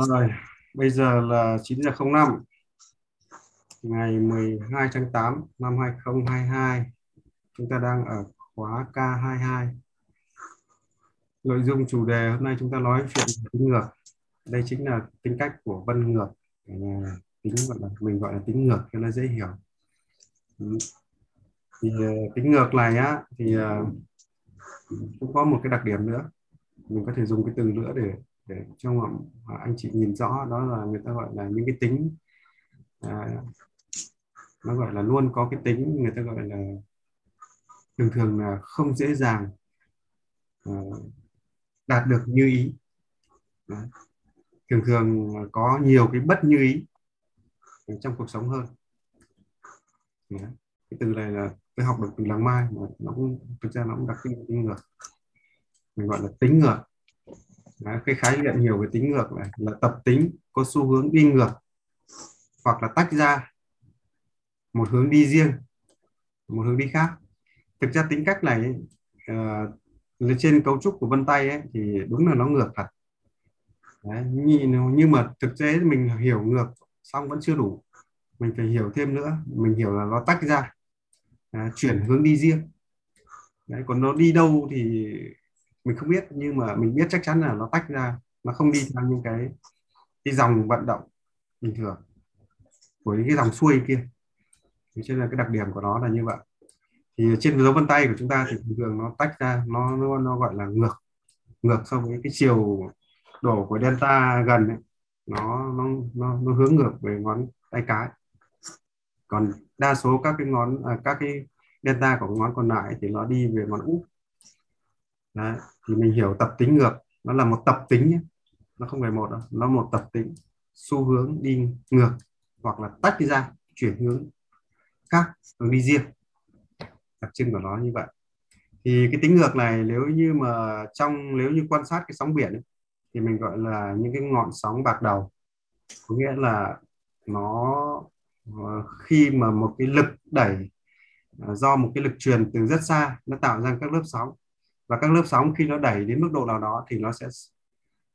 Rồi, bây giờ là 9 giờ 05 ngày 12 tháng 8 năm 2022. Chúng ta đang ở khóa K22. Nội dung chủ đề hôm nay chúng ta nói chuyện tính ngược. Đây chính là tính cách của vân ngược. Tính gọi là mình gọi là tính ngược cho nó dễ hiểu. Ừ. Thì ờ, tính ngược này á thì ờ, cũng có một cái đặc điểm nữa. Mình có thể dùng cái từ nữa để để cho anh chị nhìn rõ đó là người ta gọi là những cái tính. À, nó gọi là luôn có cái tính người ta gọi là thường thường là không dễ dàng à, đạt được như ý. Đó. thường thường có nhiều cái bất như ý trong cuộc sống hơn. Đó. cái từ này là tôi học được từ làng mai mà nó cũng thực ra nó cũng đặc trưng tính ngược. Mình gọi là tính ngược. Đấy, cái khái niệm nhiều về tính ngược này là tập tính có xu hướng đi ngược hoặc là tách ra một hướng đi riêng một hướng đi khác. Thực ra tính cách này uh, trên cấu trúc của vân tay ấy, thì đúng là nó ngược thật. Đấy, nhưng mà thực tế mình hiểu ngược xong vẫn chưa đủ mình phải hiểu thêm nữa mình hiểu là nó tách ra à, chuyển hướng đi riêng. Đấy, còn nó đi đâu thì mình không biết nhưng mà mình biết chắc chắn là nó tách ra nó không đi theo những cái cái dòng vận động bình thường của những cái dòng xuôi kia thế cho nên là cái đặc điểm của nó là như vậy thì trên dấu vân tay của chúng ta thì thường nó tách ra nó nó, nó gọi là ngược ngược so với cái chiều đổ của delta gần ấy. nó nó nó nó hướng ngược về ngón tay cái còn đa số các cái ngón à, các cái delta của ngón còn lại thì nó đi về ngón út Đấy thì mình hiểu tập tính ngược nó là một tập tính nhé. Nó không phải một đâu nó một tập tính. Xu hướng đi ngược hoặc là tách đi ra chuyển hướng khác hướng đi riêng. Đặc trưng của nó như vậy. Thì cái tính ngược này nếu như mà trong nếu như quan sát cái sóng biển ấy, thì mình gọi là những cái ngọn sóng bạc đầu. Có nghĩa là nó ờ, khi mà một cái lực đẩy ờ, do một cái lực truyền từ rất xa nó tạo ra các lớp sóng và các lớp sóng khi nó đẩy đến mức độ nào đó thì nó sẽ,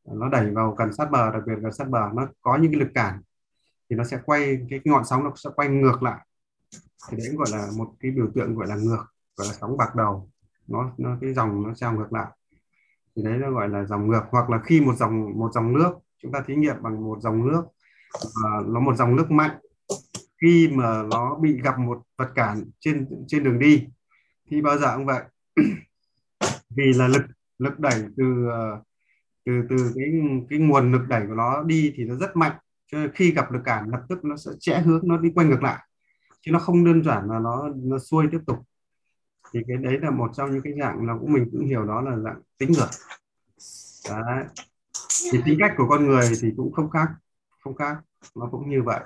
nó đẩy vào gần sát bờ, đặc biệt gần sát bờ nó có những cái lực cản thì nó sẽ quay, cái ngọn sóng nó sẽ quay ngược lại. Thì đấy gọi là một cái biểu tượng gọi là ngược, gọi là sóng bạc đầu. Nó nó, cái dòng nó trao ngược lại. Thì đấy nó gọi là dòng ngược. Hoặc là khi một dòng một dòng nước, chúng ta thí nghiệm bằng một dòng nước và nó một dòng nước mạnh. Khi mà nó bị gặp một vật cản trên trên đường đi, thì bao giờ cũng vậy. vì là lực lực đẩy từ ờ, từ từ cái cái nguồn lực đẩy của nó đi thì nó rất mạnh. Cho nên khi gặp lực cản, lập tức nó sẽ chẽ hướng, nó đi quay ngược lại. Chứ nó không đơn giản là nó nó xuôi tiếp tục. Thì cái đấy là một trong những cái dạng là cũng mình cũng hiểu đó là dạng tính ngược. Đấy. Thì tính cách của con người thì cũng không khác không khác. Nó cũng như vậy.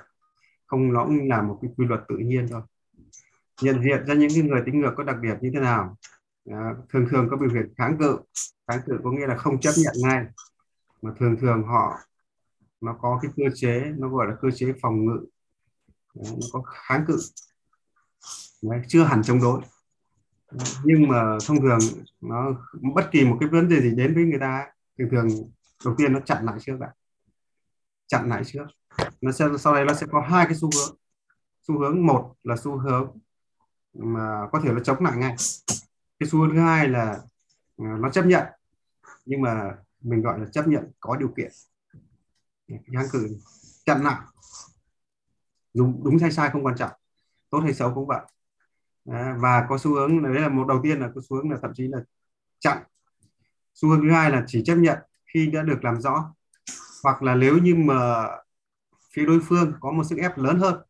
Không, nó cũng là một cái quy luật tự nhiên thôi. Nhận diện ra những cái người tính ngược có đặc điểm như thế nào thường thường có biểu hiện kháng cự. Kháng cự có nghĩa là không chấp nhận ngay. Mà thường thường họ nó có cái cơ chế nó gọi là cơ chế phòng ngự. Nó có kháng cự. Đấy, chưa hẳn chống đối. Nhưng mà thông thường nó bất kỳ một cái vấn đề gì đến với người ta thường thường đầu tiên nó chặn lại trước đã. Chặn lại trước. Nó sẽ sau đây nó sẽ có hai cái xu hướng. Xu hướng một là xu hướng mà có thể nó chống lại ngay cái xu hướng thứ hai là ờ, nó chấp nhận. Nhưng mà mình gọi là chấp nhận có điều kiện. Kháng cự chặn nặng dùng đúng hay sai không quan trọng. Tốt hay xấu cũng vậy. Và có xu hướng đấy là một đầu tiên là có xu hướng là thậm chí là chặn. Xu hướng thứ hai là chỉ chấp nhận khi đã được làm rõ. Hoặc là nếu như mà phía đối phương có một sức ép lớn hơn.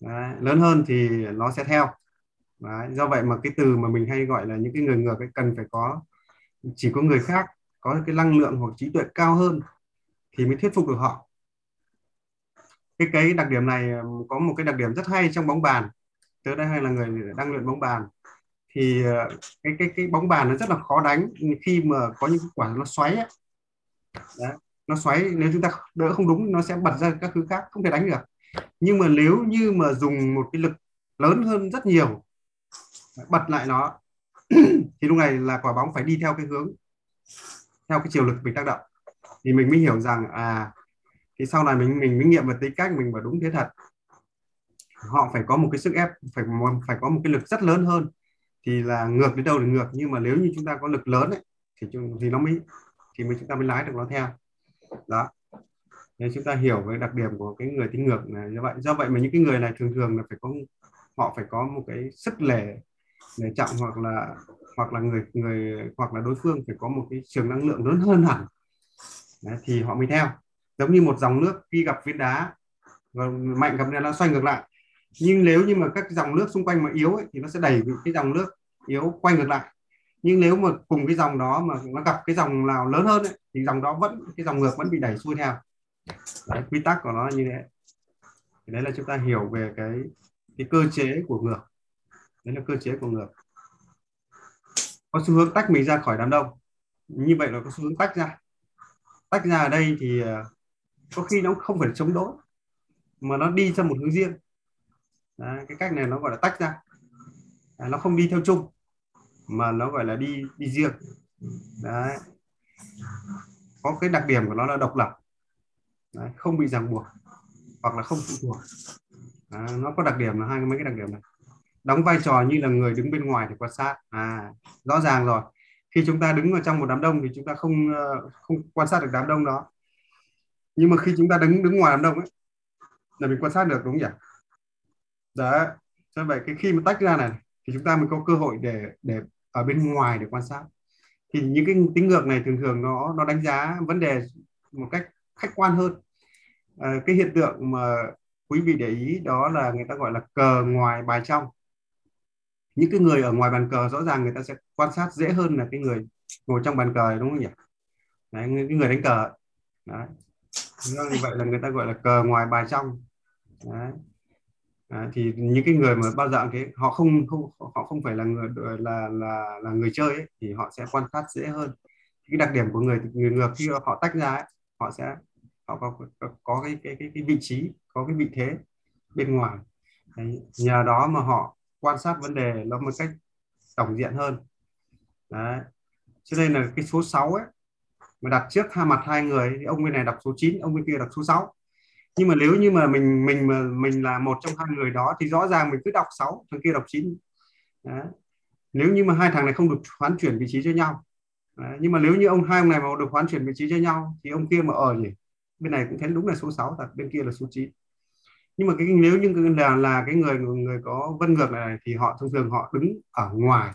À, lớn hơn thì nó sẽ theo đấy, do vậy mà cái từ mà mình hay gọi là những cái người ngược ấy cần phải có chỉ có người khác có cái năng lượng hoặc trí tuệ cao hơn thì mới thuyết phục được họ. Cái cái đặc điểm này có một cái đặc điểm rất hay trong bóng bàn. Tớ đây hay là người đang luyện bóng bàn. Thì ờ, cái cái cái bóng bàn nó rất là khó đánh khi mà có những quả nó xoáy ấy. Đấy, nó xoáy nếu chúng ta đỡ không đúng nó sẽ bật ra các thứ khác không thể đánh được. Nhưng mà nếu như mà dùng một cái lực lớn hơn rất nhiều bật lại nó. Thì lúc này là quả bóng phải đi theo cái hướng theo cái chiều lực mình tác động. Thì mình mới hiểu rằng à thì sau này mình mình mới nghiệm vào tính cách mình và đúng thế thật. Họ phải có một cái sức ép phải phải có một cái lực rất lớn hơn. Thì là ngược đến đâu thì ngược nhưng mà nếu như chúng ta có lực lớn ấy, thì thì nó mới thì mình chúng ta mới lái được nó theo. Đó. Nên chúng ta hiểu cái đặc điểm của cái người tính ngược này như vậy. Do vậy mà những cái người này thường thường là phải có họ phải có một cái sức lẻ người trọng hoặc là hoặc là người người hoặc là đối phương phải có một cái trường năng lượng lớn hơn hẳn. Đấy, thì họ mới theo. Giống như một dòng nước khi gặp viên đá và mạnh gặp nó xoay ngược lại. Nhưng nếu như mà các dòng nước xung quanh mà yếu ấy, thì nó sẽ đẩy cái dòng nước yếu quay ngược lại. Nhưng nếu mà cùng cái dòng đó mà nó gặp cái dòng nào lớn hơn ấy, thì dòng đó vẫn cái dòng ngược vẫn bị đẩy xuôi theo. Đấy, quy tắc của nó như thế. Thì đấy là chúng ta hiểu về cái cái cơ chế của ngược đấy là cơ chế của ngược. Có xu hướng tách mình ra khỏi đám đông. Như vậy là có xu hướng tách ra. Tách ra ở đây thì à, có khi nó không phải chống đối mà nó đi theo một hướng riêng. Đấy, cái cách này nó gọi là tách ra. Đấy, nó không đi theo chung mà nó gọi là đi đi riêng. Đấy. có cái đặc điểm của nó là độc lập. Đấy, không bị ràng buộc hoặc là không phụ thuộc. À, nó có đặc điểm là hai mấy cái đặc điểm này đóng vai trò như là người đứng bên ngoài để quan sát. À rõ ràng rồi. Khi chúng ta đứng ở trong một đám đông thì chúng ta không ờ, không quan sát được đám đông đó. Nhưng mà khi chúng ta đứng đứng ngoài đám đông ấy là mình quan sát được đúng không nhỉ? Dạ. Đó cho vậy cái khi mà tách ra này thì chúng ta mới có cơ hội để để ở bên ngoài để quan sát. Thì những cái tính ngược này thường thường nó nó đánh giá vấn đề một cách khách quan hơn. À, cái hiện tượng mà quý vị để ý đó là người ta gọi là cờ ngoài bài trong những cái người ở ngoài bàn cờ rõ ràng người ta sẽ quan sát dễ hơn là cái người ngồi trong bàn cờ đúng không nhỉ? Đấy, cái người đánh cờ. Đấy. như vậy là người ta gọi là cờ ngoài bài trong. Đấy. Đấy, thì những cái người mà bao dạng cái họ không không họ không phải là người là là là người chơi ấy, thì họ sẽ quan sát dễ hơn. Cái đặc điểm của người người ngược khi họ tách ra ấy, họ sẽ họ có có, có cái, cái cái cái vị trí có cái vị thế bên ngoài. Đấy, nhờ đó mà họ quan sát vấn đề nó một cách tổng diện hơn Đấy. cho nên là cái số 6 ấy, mà đặt trước hai mặt hai người thì ông bên này đọc số 9 ông bên kia đọc số 6 nhưng mà nếu như mà mình mình mà, mình là một trong hai người đó thì rõ ràng mình cứ đọc 6 thằng kia đọc 9 Đấy. nếu như mà hai thằng này không được hoán chuyển vị trí cho nhau Đấy. nhưng mà nếu như ông hai ông này mà được hoán chuyển vị trí cho nhau, thì ông kia mà ở nhỉ bên này cũng thấy đúng là số 6 thật, bên kia là số 9 nhưng mà cái nếu như là là cái người người có vân ngược này thì họ thông thường họ đứng ở ngoài.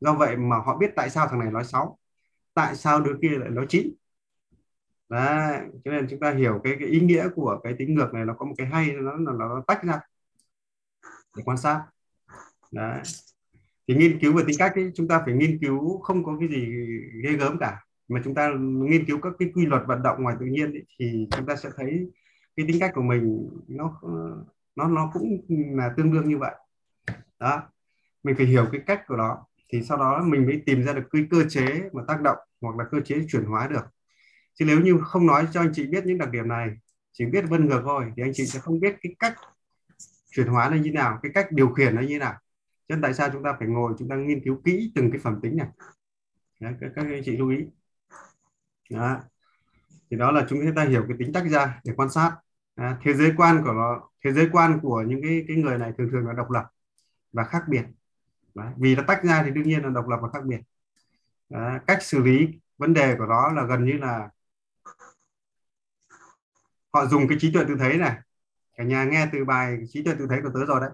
Do vậy mà họ biết tại sao thằng này nói xấu. Tại sao đứa kia lại nói chín? Đấy, cho nên chúng ta hiểu cái, cái ý nghĩa của cái tính ngược này nó có một cái hay nó nó, nó tách ra. Để quan sát. Đấy. thì nghiên cứu về tính cách ấy, chúng ta phải nghiên cứu không có cái gì ghê gớm cả. Mà chúng ta nghiên cứu các cái quy luật vận động ngoài tự nhiên ấy, thì chúng ta sẽ thấy cái tính cách của mình nó nó nó cũng là tương đương như vậy. Đó mình phải hiểu cái cách của nó thì sau đó mình mới tìm ra được cái cơ chế mà tác động hoặc là cơ chế chuyển hóa được. Chứ nếu như không nói cho anh chị biết những đặc điểm này chỉ biết vân ngược thôi thì anh chị sẽ không biết cái cách chuyển hóa nó như nào cái cách điều khiển nó như nào. Cho nên tại sao chúng ta phải ngồi chúng ta nghiên cứu kỹ từng cái phẩm tính này. Đấy, các, các anh chị lưu ý. Đó. thì đó là chúng ta hiểu cái tính tách ra để quan sát à, thế giới quan của nó thế giới quan của những cái cái người này thường thường là độc lập và khác biệt Đấy. vì nó tách ra thì đương nhiên là độc lập và khác biệt Đấy. cách xử lý vấn đề của nó là gần như là họ dùng cái trí tuệ tự thấy này cả nhà nghe từ bài trí tuệ tự thấy của tớ rồi đấy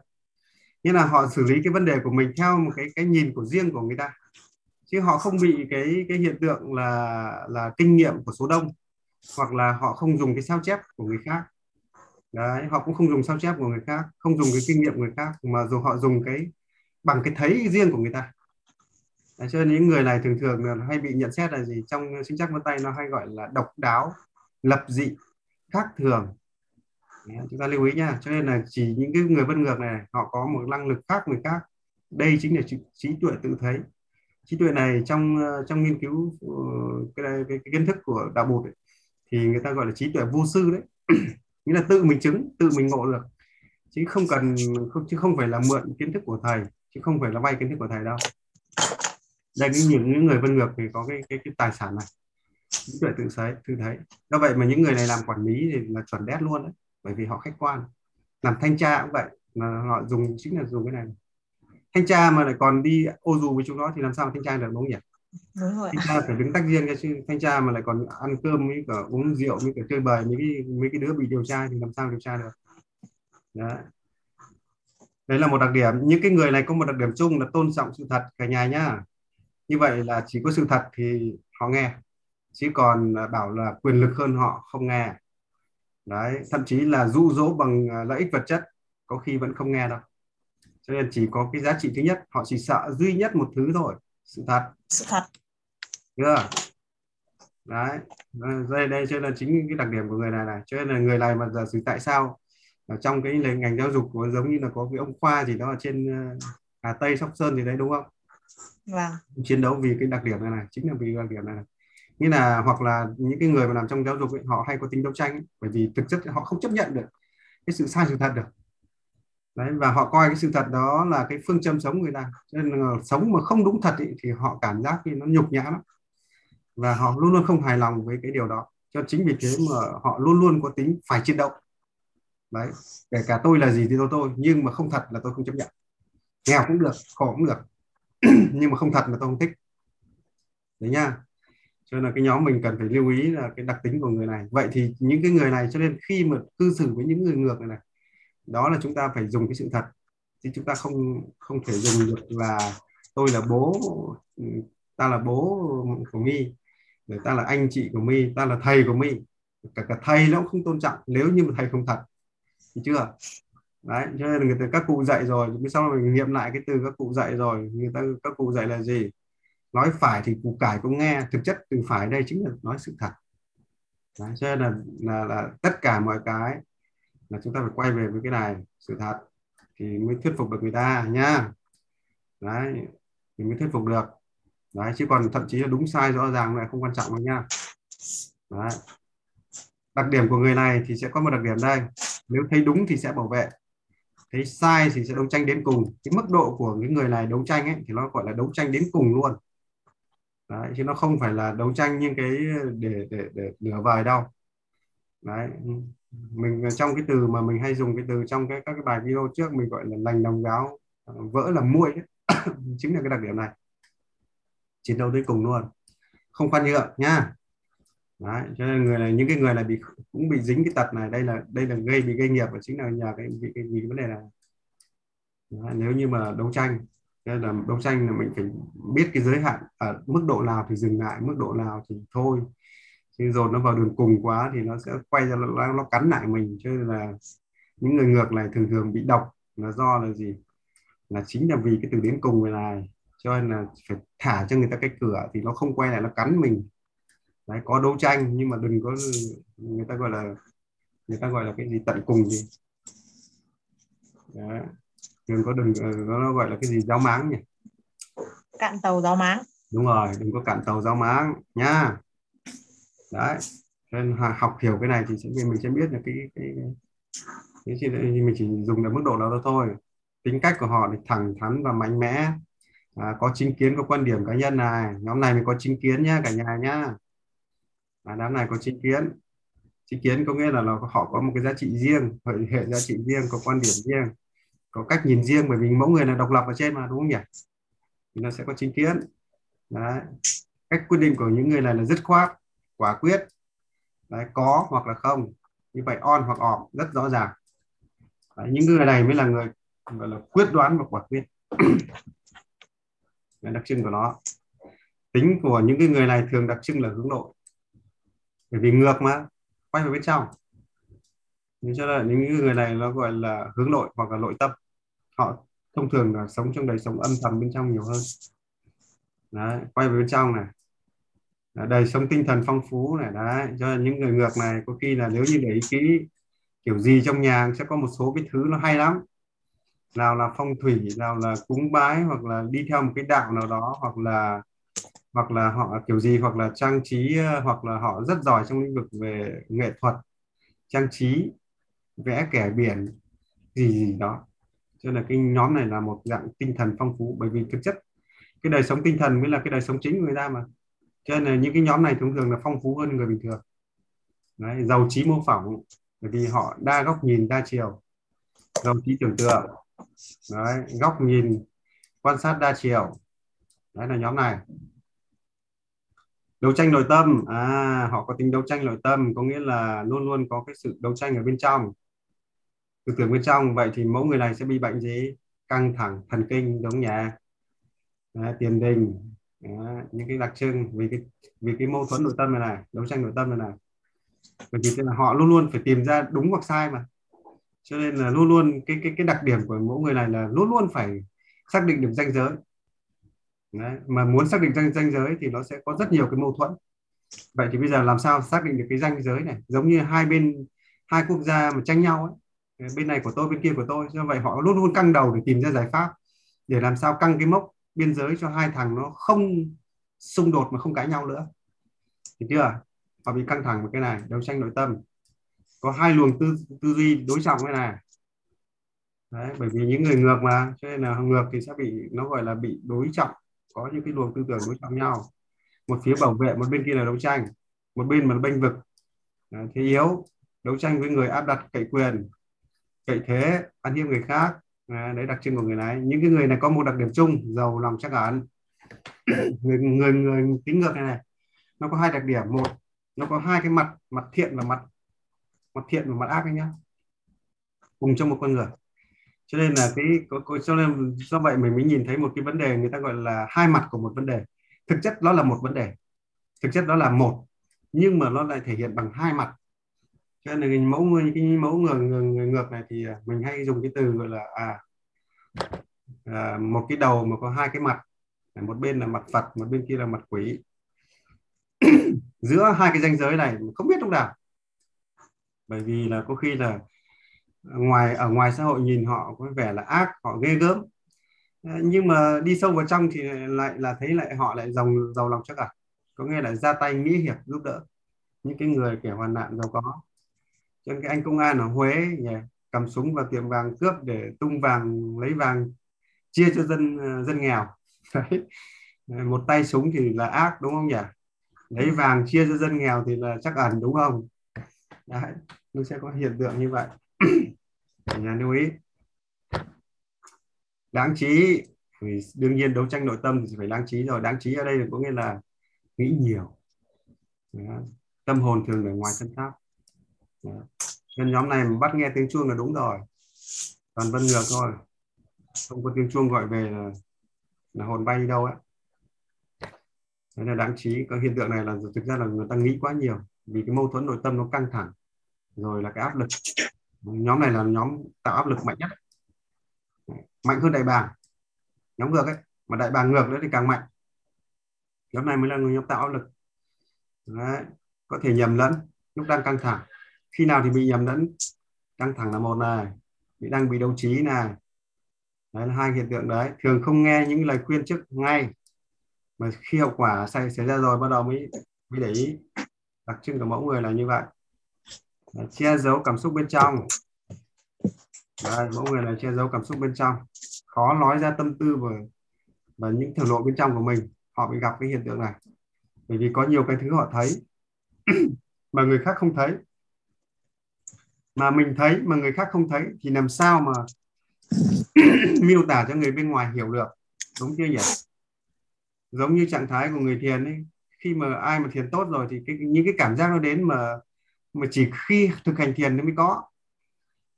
nghĩa là họ xử lý cái vấn đề của mình theo một cái cái nhìn của riêng của người ta chứ họ không bị cái cái hiện tượng là là kinh nghiệm của số đông hoặc là họ không dùng cái sao chép của người khác đấy họ cũng không dùng sao chép của người khác không dùng cái kinh nghiệm của người khác mà dù họ dùng cái bằng cái thấy riêng của người ta. Đấy, cho nên những người này thường thường là hay bị nhận xét là gì? Trong sinh chắc vân tay nó hay gọi là độc đáo lập dị khác thường. Đấy, chúng ta lưu ý nha cho nên là chỉ những cái người vân ngược này họ có một năng lực khác người khác. Đây chính là trí tuệ tự thấy. Trí tuệ này trong trong nghiên cứu ờ, cái, cái, cái, cái kiến thức của đạo bụt ấy, thì người ta gọi là trí tuệ vô sư đấy nghĩa là tự mình chứng tự mình ngộ được. Chứ không cần không chứ không phải là mượn kiến thức của thầy chứ không phải là vay kiến thức của thầy đâu. Đây những những người vân ngược thì có cái cái, cái tài sản này. Những tuệ tự thấy tự thấy. Do vậy mà những người này làm quản lý thì là chuẩn đét luôn đấy. Bởi vì họ khách quan. Làm thanh tra cũng vậy mà họ dùng chính là dùng cái này. Thanh tra mà lại còn đi ô dù với chúng nó thì làm sao mà thanh tra được đúng không nhỉ? Đúng rồi thanh tra phải đứng tách riêng chứ. Thanh tra mà lại còn ăn cơm với cả uống rượu với cả chơi bời, mấy cái mấy cái đứa bị điều tra thì làm sao điều tra được? Đấy. Đấy là một đặc điểm. Những cái người này có một đặc điểm chung là tôn trọng sự thật cả nhà nhá. Như vậy là chỉ có sự thật thì họ nghe, chứ còn à, bảo là quyền lực hơn họ không nghe. Đấy, thậm chí là dụ dỗ bằng à, lợi ích vật chất có khi vẫn không nghe đâu. Cho nên chỉ có cái giá trị thứ nhất, họ chỉ sợ duy nhất một thứ thôi sự thật. Sự thật. Chưa? Đấy. Đây đây cho nên chính cái đặc điểm của người này này. Cho nên là người này mà giả sử tại sao ở trong cái ngành giáo dục của giống như là có cái ông khoa gì đó ở trên ờ, Hà Tây Sóc Sơn gì đấy đúng không? Vâng. Chiến đấu vì cái đặc điểm này này chính là vì đặc điểm này, này. như là hoặc là những cái người mà làm trong giáo dục ấy, họ hay có tính đấu tranh ấy, bởi vì thực chất họ không chấp nhận được cái sự sai sự thật được đấy và họ coi cái sự thật đó là cái phương châm sống người ta. Nên là sống mà không đúng thật ý, thì họ cảm giác như nó nhục nhã lắm. Và họ luôn luôn không hài lòng với cái điều đó. Cho chính vì thế mà họ luôn luôn có tính phải chiến đấu. Đấy kể cả tôi là gì thì tôi tôi nhưng mà không thật là tôi không chấp nhận. Nghèo cũng được khổ cũng được. Nhưng mà không thật là tôi không thích. Đấy nha. Cho nên là cái nhóm mình cần phải lưu ý là cái đặc tính của người này. Vậy thì những cái người này cho nên khi mà cư xử với những người ngược này, này đó là chúng ta phải dùng cái sự thật. Chứ chúng ta không không thể dùng được là tôi là bố ừ, ta là bố của my người ta là anh chị của my ta là thầy của my. Cả cả thầy nó cũng không tôn trọng nếu như mà thầy không thật. Thì chưa? Đấy cho nên là người ta các cụ dạy rồi sau sau mình nghiệm lại cái từ các cụ dạy rồi người ta các cụ dạy là gì? Nói phải thì cụ cải cũng nghe thực chất từ phải đây chính là nói sự thật. Đấy, cho nên là, là là tất cả mọi cái là chúng ta phải quay về với cái này sự thật thì mới thuyết phục được người ta nhá đấy thì mới thuyết phục được. Đấy chứ còn thậm chí là đúng sai rõ ràng này không quan trọng đâu nha. Đấy. đặc điểm của người này thì sẽ có một đặc điểm đây. Nếu thấy đúng thì sẽ bảo vệ thấy sai thì sẽ đấu tranh đến cùng. Cái mức độ của những người này đấu tranh ấy thì nó gọi là đấu tranh đến cùng luôn. Đấy, chứ nó không phải là đấu tranh những cái để để để nửa vời đâu. Đấy mình ờ, trong cái từ mà mình hay dùng cái từ trong cái các cái bài video trước mình gọi là lành đồng gáo ờ, vỡ làm muôi đấy chính là cái đặc điểm này. Chiến đấu tới cùng luôn. Không khoan nhượng nha. Đấy, cho nên người này những cái người này bị cũng bị dính cái tật này. Đây là đây là gây bị gây nghiệp và chính là nhờ cái vì cái, cái vấn đề này. Đấy, nếu như mà đấu tranh nên là đấu tranh là mình phải biết cái giới hạn ở mức độ nào thì dừng lại mức độ nào thì thôi chứ dồn nó vào đường cùng quá thì nó sẽ quay ra nó, nó cắn lại mình. Cho nên là những người ngược này thường thường bị độc là do là gì? Là chính là vì cái từ đến cùng này cho nên là phải thả cho người ta cái cửa thì nó không quay lại nó cắn mình. Đấy có đấu tranh nhưng mà đừng có người ta gọi là người ta gọi là cái gì? Tận cùng gì? Đấy. đừng có đừng ờ, nó gọi là cái gì? Giáo máng nhỉ? Cạn tàu giáo máng. Đúng rồi đừng có cạn tàu giáo máng nhá đấy. Nên học hiểu cái này thì sẽ mình sẽ biết được cái cái, cái, cái mình chỉ dùng ở mức độ nào đó thôi. Tính cách của họ thì thẳng thắn và mạnh mẽ. À, có chính kiến có quan điểm cá nhân này. Nhóm này mình có chính kiến nhá cả nhà nhá. À, đám này có chính kiến. Chính kiến có nghĩa là, nó họ có một cái giá trị riêng hệ, hệ giá trị riêng có quan điểm riêng có cách nhìn riêng bởi vì mỗi người là độc lập ở trên mà đúng không nhỉ? Thì nó sẽ có chính kiến. Đấy. cách quyết định của những người này là dứt khoát quả quyết. Đấy, có hoặc là không. Như vậy on hoặc off rất rõ ràng. Đấy, những người này mới là người gọi là quyết đoán và quả quyết. Là đặc trưng của nó. Tính của những cái người này thường đặc trưng là hướng nội. Bởi vì ngược mà quay vào bên trong. Nên cho nên những người này nó gọi là hướng nội hoặc là nội tâm. Họ thông thường là sống trong đời sống âm thầm bên trong nhiều hơn. Đấy, quay về bên trong này đời sống tinh thần phong phú này, đấy. Cho những người ngược này có khi là nếu như để ý kỹ kiểu gì trong nhà sẽ có một số cái thứ nó hay lắm. Nào là phong thủy, nào là cúng bái, hoặc là đi theo một cái đạo nào đó, hoặc là hoặc là họ kiểu gì, hoặc là trang trí, hoặc là họ rất giỏi trong lĩnh vực về nghệ thuật, trang trí, vẽ kẻ biển gì gì đó. Cho nên là cái nhóm này là một dạng tinh thần phong phú, bởi vì thực chất cái đời sống tinh thần mới là cái đời sống chính của người ta mà cho nên là những cái nhóm này thông thường là phong phú hơn người bình thường. Đấy, giàu trí mô phỏng bởi vì họ đa góc nhìn đa chiều. Giàu trí tưởng tượng. Đấy, góc nhìn quan sát đa chiều. Đấy là nhóm này. Đấu tranh nội tâm. À họ có tính đấu tranh nội tâm có nghĩa là luôn luôn có cái sự đấu tranh ở bên trong. Tư tưởng bên trong vậy thì mẫu người này sẽ bị bệnh gì? Căng thẳng thần kinh giống nhà. Đấy, tiền đình. Những cái đặc trưng vì cái vì cái mâu thuẫn nội tâm này này, đấu tranh nội tâm này này. Bởi vì là họ luôn luôn phải tìm ra đúng hoặc sai mà. Cho nên là luôn luôn cái cái cái đặc điểm của mỗi người này là luôn luôn phải xác định được ranh giới. Đấy. mà muốn xác định ranh ranh giới thì nó sẽ có rất nhiều cái mâu thuẫn. Vậy thì bây giờ làm sao xác định được cái ranh giới này? Giống như hai bên, hai quốc gia mà tranh nhau ấy, bên này của tôi, bên kia của tôi. Do vậy họ luôn luôn căng đầu để tìm ra giải pháp để làm sao căng cái mốc biên giới cho hai thằng nó không xung đột mà không cãi nhau nữa. Thì chưa? Và bị căng thẳng một cái này đấu tranh nội tâm. Có hai luồng tư tư duy đối trọng cái này. Đấy, bởi vì những người ngược mà cho nên là ngược thì sẽ bị nó gọi là bị đối trọng. Có những cái luồng tư tưởng đối trọng nhau. Một phía bảo vệ một bên kia là đấu tranh. Một bên mà bênh vực. Thế yếu. Đấu tranh với người áp đặt cậy quyền cậy thế ăn hiếp người khác. À, đấy đặc trưng của người này những cái người này có một đặc điểm chung giàu lòng chắc ẩn. Người, người người tính ngược này này nó có hai đặc điểm. Một nó có hai cái mặt mặt thiện và mặt mặt thiện và mặt ác ấy nhá. Cùng trong một con người. Cho nên là cái có, có, cho nên do vậy mình mới nhìn thấy một cái vấn đề người ta gọi là hai mặt của một vấn đề. Thực chất đó là một vấn đề. Thực chất đó là một nhưng mà nó lại thể hiện bằng hai mặt cho nên là cái mẫu người cái mẫu người, người, người ngược này thì à, mình hay dùng cái từ gọi là à, à một cái đầu mà có hai cái mặt. Một bên là mặt Phật một bên kia là mặt quỷ. Giữa hai cái ranh giới này không biết lúc nào. Bởi vì là có khi là ngoài ở ngoài xã hội nhìn họ có vẻ là ác họ ghê gớm. Ờ, nhưng mà đi sâu vào trong thì lại là thấy lại họ lại giàu giàu lòng chắc ẩn có nghĩa là ra tay nghĩa hiệp giúp đỡ những cái người kẻ hoàn nạn giàu có cho nên cái anh công an ở Huế nhỉ, cầm súng vào tiệm vàng cướp để tung vàng lấy vàng chia cho dân ờ, dân nghèo. Đấy. một tay súng thì là ác đúng không nhỉ? Lấy vàng chia cho dân nghèo thì là chắc ẩn đúng không? Đấy. nó sẽ có hiện tượng như vậy. Nhà lưu ý. Đáng trí thì đương nhiên đấu tranh nội tâm thì phải đáng trí rồi. Đáng trí ở đây có nghĩa là nghĩ nhiều. Tâm hồn thường ở ngoài thân xác nên nhóm này mà bắt nghe tiếng chuông là đúng rồi. Toàn vân ngược thôi. Không có tiếng chuông gọi về là, là hồn bay đi đâu ấy. Đấy là đáng trí có hiện tượng này là thực ra là người ta nghĩ quá nhiều. Vì cái mâu thuẫn nội tâm nó căng thẳng. Rồi là cái áp lực. Nhóm này là nhóm tạo áp lực mạnh nhất. Mạnh hơn đại bàng. Nhóm ngược ấy. Mà đại bàng ngược nữa thì càng mạnh. Nhóm này mới là người nhóm tạo áp lực. Đấy. có thể nhầm lẫn. Lúc đang căng thẳng khi nào thì bị nhầm lẫn? Căng thẳng là một này. Bị đang bị đấu trí này. Đấy là hai hiện tượng đấy. Thường không nghe những lời khuyên trước ngay. Mà khi hậu quả xảy, xảy ra rồi bắt đầu mới mới để ý. Đặc trưng của mẫu người là như vậy. Đấy, che giấu cảm xúc bên trong. Đấy, mẫu người là che giấu cảm xúc bên trong. Khó nói ra tâm tư và và những thổ lộ bên trong của mình. Họ bị gặp cái hiện tượng này. Bởi vì có nhiều cái thứ họ thấy mà người khác không thấy mà mình thấy mà người khác không thấy thì làm sao mà miêu tả cho người bên ngoài hiểu được? Đúng chưa nhỉ? Giống như trạng thái của người thiền ấy khi mà ai mà thiền tốt rồi thì cái, những cái cảm giác nó đến mà mà chỉ khi thực hành thiền nó mới có.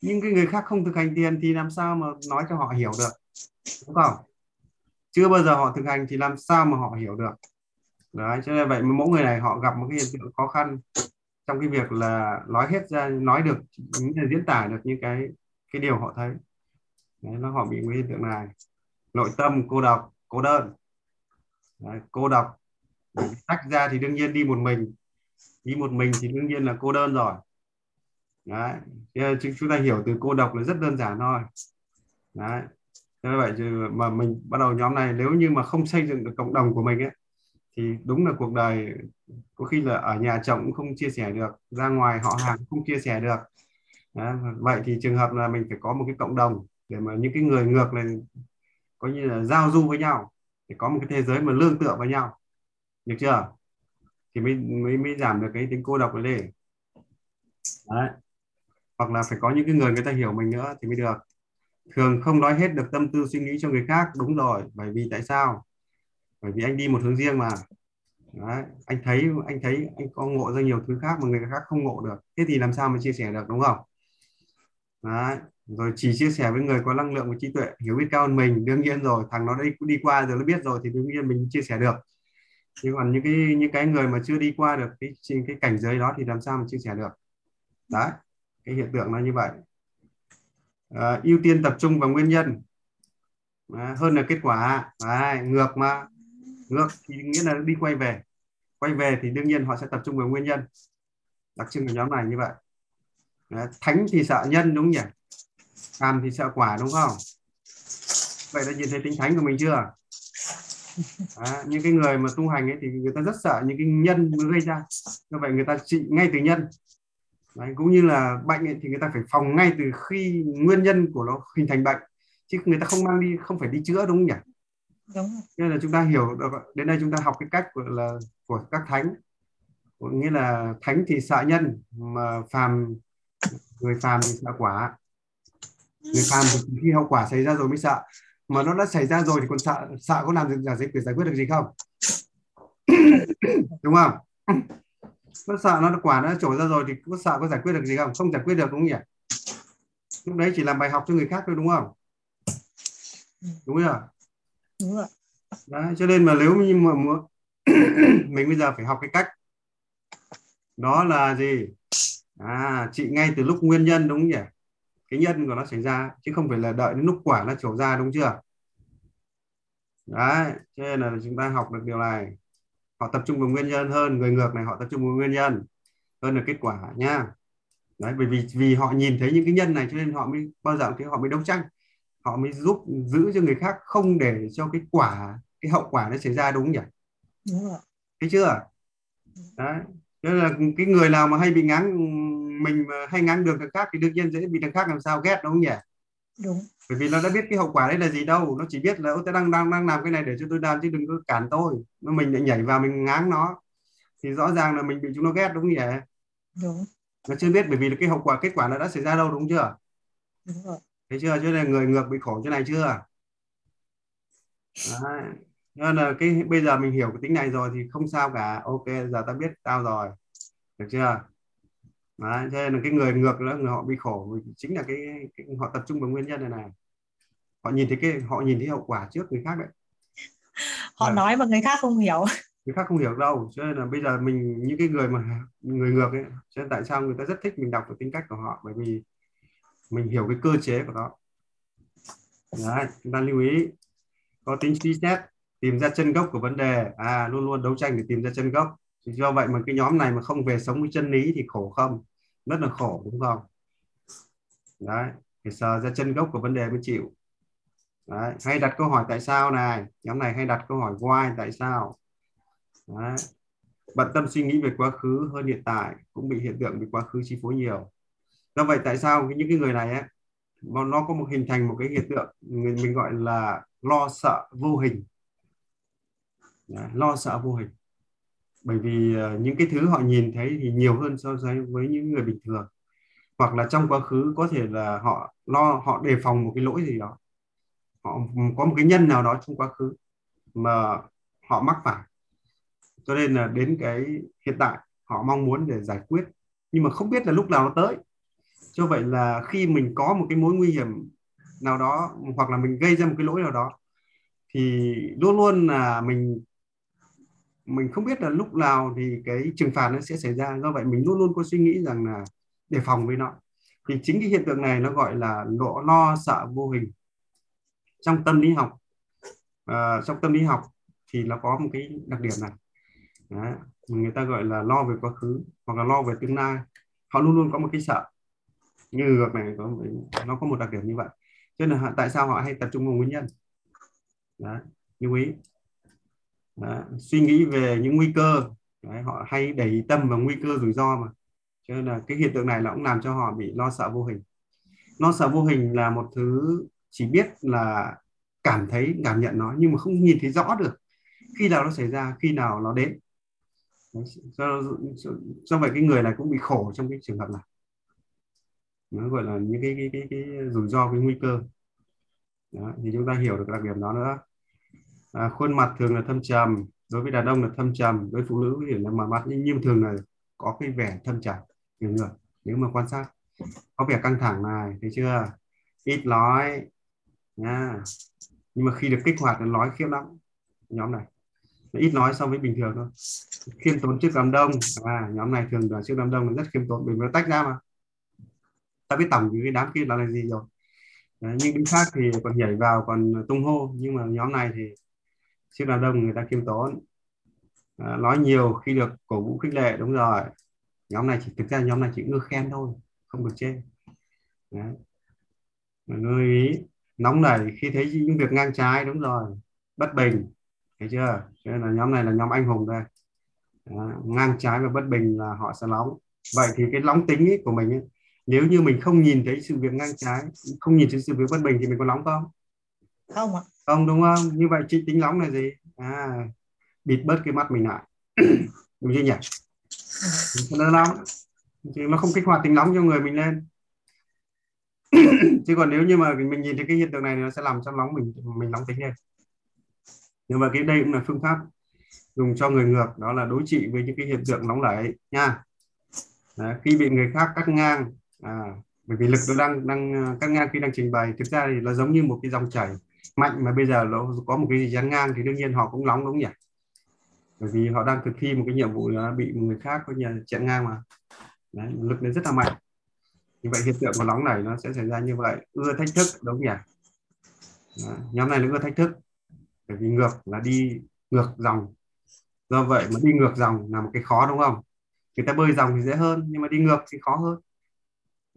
Nhưng cái người khác không thực hành thiền thì làm sao mà nói cho họ hiểu được? Đúng không? Chưa bao giờ họ thực hành thì làm sao mà họ hiểu được? Đấy cho nên vậy mỗi người này họ gặp một cái hiện tượng khó khăn trong cái việc là nói hết ra nói được diễn tả được những cái cái điều họ thấy. Đấy, nó họ bị cái hiện tượng này. Nội tâm cô độc cô đơn. Đấy, cô độc. Tách ra thì đương nhiên đi một mình. Đi một mình thì đương nhiên là cô đơn rồi. Đấy chúng ta hiểu từ cô độc là rất đơn giản thôi. Đấy thế vậy mà mình bắt đầu nhóm này nếu như mà không xây dựng được cộng đồng của mình ấy thì đúng là cuộc đời, có khi là ở nhà chồng cũng không chia sẻ được, ra ngoài họ hàng cũng không chia sẻ được. Đó. vậy thì trường hợp là mình phải có một cái cộng đồng để mà những cái người ngược này có như là giao du với nhau, để có một cái thế giới mà lương tựa với nhau. Được chưa? Thì mới mới mới giảm được cái tính cô độc đấy đi đấy. Hoặc là phải có những cái người người ta hiểu mình nữa thì mới được. Thường không nói hết được tâm tư suy nghĩ cho người khác, đúng rồi, bởi vì tại sao? Bởi vì anh đi một hướng riêng mà. Đấy, anh thấy anh thấy anh có ngộ ra nhiều thứ khác mà người khác không ngộ được. Thế thì làm sao mà chia sẻ được đúng không? Đấy. rồi chỉ chia sẻ với người có năng lượng và trí tuệ hiểu biết cao hơn mình đương nhiên rồi thằng nó đi đi qua rồi nó biết rồi thì đương nhiên mình chia sẻ được. Nhưng còn những cái những cái người mà chưa đi qua được cái cái cảnh giới đó thì làm sao mà chia sẻ được? Đấy cái hiện tượng nó như vậy. À, ưu tiên tập trung vào nguyên nhân. À, hơn là kết quả. À, ngược mà ngược thì nghĩa là đi quay về. Quay về thì đương nhiên họ sẽ tập trung vào nguyên nhân. Đặc trưng của nhóm này như vậy. Đấy, thánh thì sợ nhân đúng nhỉ? Phàm thì sợ quả đúng không? Vậy đã nhìn thấy tính thánh của mình chưa? À, những cái người mà tu hành ấy thì người ta rất sợ những cái nhân mới gây ra. Như vậy người ta trị ngay từ nhân. Đấy, cũng như là bệnh ấy, thì người ta phải phòng ngay từ khi nguyên nhân của nó hình thành bệnh. Chứ người ta không mang đi không phải đi chữa đúng không nhỉ? Đúng nên là chúng ta hiểu được đến đây chúng ta học cái cách của là của các thánh. Nghĩa là thánh thì sợ nhân mà phàm người phàm thì sợ quả. Người phàm thì khi hậu quả xảy ra rồi mới sợ mà nó đã xảy ra rồi thì còn sợ sợ có làm được giải quyết giải quyết được gì không? Đúng không? Nó sợ nó quả nó trổ ra rồi thì có sợ có giải quyết được gì không? Không giải quyết được đúng không nhỉ? Lúc đấy chỉ làm bài học cho người khác thôi đúng không? Đúng không đúng rồi đấy, cho nên mà nếu như mà muốn mình bây giờ phải học cái cách. Đó là gì? À trị ngay từ lúc nguyên nhân đúng không nhỉ? Cái nhân của nó xảy ra chứ không phải là đợi đến lúc quả nó trổ ra đúng chưa? Đấy cho nên là chúng ta học được điều này. Họ tập trung vào nguyên nhân hơn người ngược này họ tập trung vào nguyên nhân hơn là kết quả nhá. Đấy bởi vì vì họ nhìn thấy những cái nhân này cho nên họ mới bao giờ cái họ mới đấu tranh họ mới giúp giữ cho người khác không để cho cái quả cái hậu quả nó xảy ra đúng nhỉ? Đúng rồi thấy chưa? Đấy. Nên là cái người nào mà hay bị ngáng mình mà hay ngáng đường thằng khác thì đương nhiên dễ bị thằng khác làm sao ghét đúng không nhỉ? Đúng. Bởi vì nó đã biết cái hậu quả đấy là gì đâu nó chỉ biết là tôi đang đang đang làm cái này để cho tôi làm chứ đừng có cản tôi. Nó mình lại nhảy vào mình ngáng nó. Thì rõ ràng là mình bị chúng nó ghét đúng không nhỉ? Đúng. Nó chưa biết bởi vì là cái hậu quả kết quả nó đã xảy ra đâu đúng chưa? Đúng rồi thấy chưa? Cho nên người ngược bị khổ chỗ này chưa? Đấy. nên là cái bây giờ mình hiểu cái tính này rồi thì không sao cả. Ok giờ ta biết tao rồi. Được chưa? Đấy, cho nên là cái người ngược đó người họ bị khổ chính là cái, cái họ tập trung vào nguyên nhân này này. Họ nhìn thấy cái họ nhìn thấy hậu quả trước người khác đấy. Họ Đấy. nói mà người khác không hiểu. Người khác không hiểu đâu. Cho nên là bây giờ mình những cái người mà người ngược ấy cho nên tại sao người ta rất thích mình đọc được tính cách của họ? Bởi vì mình hiểu cái cơ chế của nó. Đấy, chúng ta lưu ý. Có tính suy xét tìm ra chân gốc của vấn đề. À luôn luôn đấu tranh để tìm ra chân gốc. Do vậy mà cái nhóm này mà không về sống với chân lý thì khổ không? Rất là khổ đúng không? Đấy phải sờ ra chân gốc của vấn đề mới chịu. Đấy. hay đặt câu hỏi tại sao này? Nhóm này hay đặt câu hỏi why tại sao? Đấy. bận tâm suy nghĩ về quá khứ hơn hiện tại cũng bị hiện tượng bị quá khứ chi phối nhiều do vậy tại sao những cái người này ấy, nó có một hình thành một cái hiện tượng mình, mình gọi là lo sợ vô hình. Đấy, lo sợ vô hình. Bởi vì uh, những cái thứ họ nhìn thấy thì nhiều hơn so với những người bình thường. Hoặc là trong quá khứ có thể là họ lo họ đề phòng một cái lỗi gì đó. Họ có một cái nhân nào đó trong quá khứ mà họ mắc phải. Cho nên là đến cái hiện tại họ mong muốn để giải quyết. Nhưng mà không biết là lúc nào nó tới cho vậy là khi mình có một cái mối nguy hiểm nào đó hoặc là mình gây ra một cái lỗi nào đó thì luôn luôn là mình mình không biết là lúc nào thì cái trừng phạt nó sẽ xảy ra. Do vậy mình luôn luôn có suy nghĩ rằng là đề phòng với nó. Thì chính cái hiện tượng này nó gọi là nỗi lo sợ vô hình. Trong tâm lý học à, trong tâm lý học thì nó có một cái đặc điểm này. Đấy. người ta gọi là lo về quá khứ hoặc là lo về tương lai. Họ luôn luôn có một cái sợ như ngược này có nó có một đặc điểm như vậy. Cho nên là tại sao họ hay tập trung vào nguyên nhân? Đó, lưu ý. Đó, suy nghĩ về những nguy cơ. Đấy, họ hay đẩy tâm vào nguy cơ rủi ro mà. Cho nên là cái hiện tượng này là cũng làm cho họ bị lo sợ vô hình. Lo sợ vô hình là một thứ chỉ biết là cảm thấy cảm nhận nó nhưng mà không nhìn thấy rõ được khi nào nó xảy ra khi nào nó đến. Do, do, do vậy cái người này cũng bị khổ trong cái trường hợp này nó gọi là những cái cái cái, cái, rủi ro cái nguy cơ. Đó, thì chúng ta hiểu được đặc điểm đó nữa. À, khuôn mặt thường là thâm trầm đối với đàn ông là thâm trầm đối với phụ nữ thì là mà mặt nhưng thường là có cái vẻ thâm trầm nhiều người nếu mà quan sát. Có vẻ căng thẳng này thấy chưa? Ít nói nha nhưng mà khi được kích hoạt nó nói khiếp lắm. Nhóm này. Nó ít nói so với bình thường thôi. Khiêm tốn trước đám đông. À nhóm này thường là trước đám đông rất khiêm tốn bởi vì nó tách ra mà ta biết tổng cái đám kia là, là gì rồi. Đấy, nhưng đứng khác thì còn nhảy vào còn tung hô. Nhưng mà nhóm này thì trước đám đông người ta kiêm tốn. À, nói nhiều khi được cổ vũ khích lệ đúng rồi. Nhóm này chỉ thực ra nhóm này chỉ ngư khen thôi không được chê. Đấy. lưu ý nóng nảy khi thấy những việc ngang trái đúng rồi. Bất bình thấy chưa? Cho nên là nhóm này là nhóm anh hùng đây. Đó. ngang trái và bất bình là họ sẽ nóng. Vậy thì cái nóng tính ấy của mình ấy, nếu như mình không nhìn thấy sự việc ngang trái không nhìn thấy sự việc bất bình thì mình có nóng không? Không ạ. Không đúng không? Như vậy chị tính nóng là gì? À bịt bớt cái mắt mình lại. Đúng chưa nhỉ? Nó nóng thì nó không kích hoạt tính nóng cho người mình lên. Chứ còn nếu như mà mình nhìn thấy cái hiện tượng này thì nó sẽ làm cho nóng mình mình nóng tính lên. Nhưng mà cái đây cũng là phương pháp dùng cho người ngược đó là đối trị với những cái hiện tượng nóng nảy nha. Đấy, khi bị người khác cắt ngang à, bởi vì lực nó đang đang à, cắt ngang khi đang trình bày thực ra thì nó giống như một cái dòng chảy mạnh mà bây giờ nó có một cái gì chắn ngang thì đương nhiên họ cũng nóng đúng nhỉ? Bởi vì họ đang thực thi một cái nhiệm vụ là bị người khác có nhà chặn ngang mà. Đấy, lực nó rất là mạnh. Như vậy hiện tượng của nóng này nó sẽ xảy ra như vậy. Ưa thách thức đúng nhỉ? Đó. nhóm này nó ưa thách thức. Bởi vì ngược là đi ngược dòng. Do vậy mà đi ngược dòng là một cái khó đúng không? Người ta bơi dòng thì dễ hơn nhưng mà đi ngược thì khó hơn.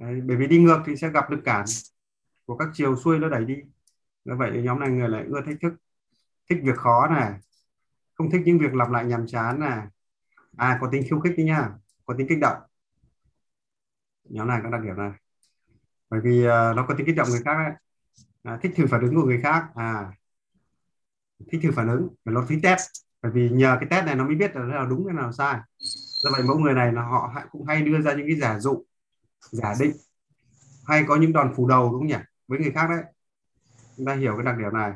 Đấy, bởi vì đi ngược thì sẽ gặp lực cản của các chiều xuôi nó đẩy đi. Như vậy nhóm này người lại ưa thách thức thích việc khó này không thích những việc lặp lại nhàm chán này à có tính khiêu khích đấy nha có tính kích động. Nhóm này có đặc điểm này. Bởi vì uh, nó có tính kích động người khác ấy. À, thích thử phản ứng của người khác. À thích thử phản ứng và nó thích test. Bởi vì nhờ cái test này nó mới biết là nào đúng cái nào sai. Do vậy mẫu người này là họ cũng hay đưa ra những cái giả dụ giả định. Hay có những đòn phủ đầu đúng không nhỉ? Với người khác đấy. Chúng ta hiểu cái đặc điểm này.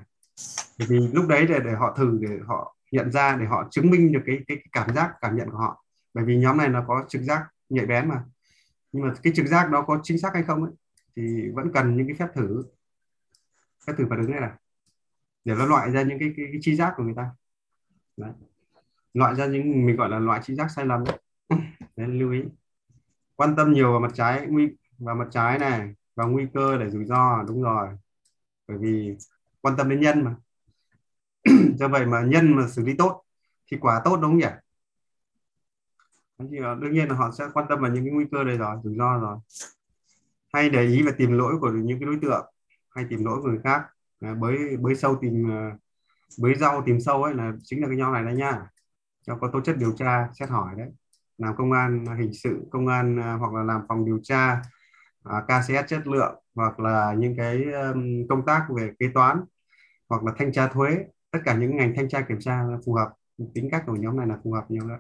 Bởi vì lúc đấy để để họ thử để họ nhận ra để họ chứng minh được cái, cái, cái cảm giác cảm nhận của họ. Bởi vì nhóm này nó có trực giác nhạy bén mà. Nhưng mà cái trực giác đó có chính xác hay không ấy, thì vẫn cần những cái phép thử. Phép thử phản ứng này này. Để nó loại ra những cái cái, cái chi giác của người ta. Đấy. loại ra những mình gọi là loại chi giác sai lầm. Đấy, đấy lưu ý quan tâm nhiều vào mặt trái, nguy, vào mặt trái này và nguy cơ để rủi ro, đúng rồi. Bởi vì quan tâm đến nhân mà. Do vậy mà nhân mà xử lý tốt, thì quả tốt đúng không nhỉ? Thì ờ, đương nhiên là họ sẽ quan tâm vào những cái nguy cơ đây rồi, rủi ro rồi. Hay để ý và tìm lỗi của những cái đối tượng, hay tìm lỗi của người khác. Bới bới sâu tìm ờ, bới rau tìm sâu ấy là chính là cái nhau này đấy nha. Cho có tố chất điều tra, xét hỏi đấy làm công an hình sự công an à, hoặc là làm phòng điều tra à, KCS chất lượng hoặc là những cái công tác về kế toán hoặc là thanh tra thuế. Tất cả những ngành thanh tra kiểm tra là phù hợp tính cách của nhóm này là phù hợp nhiều đấy.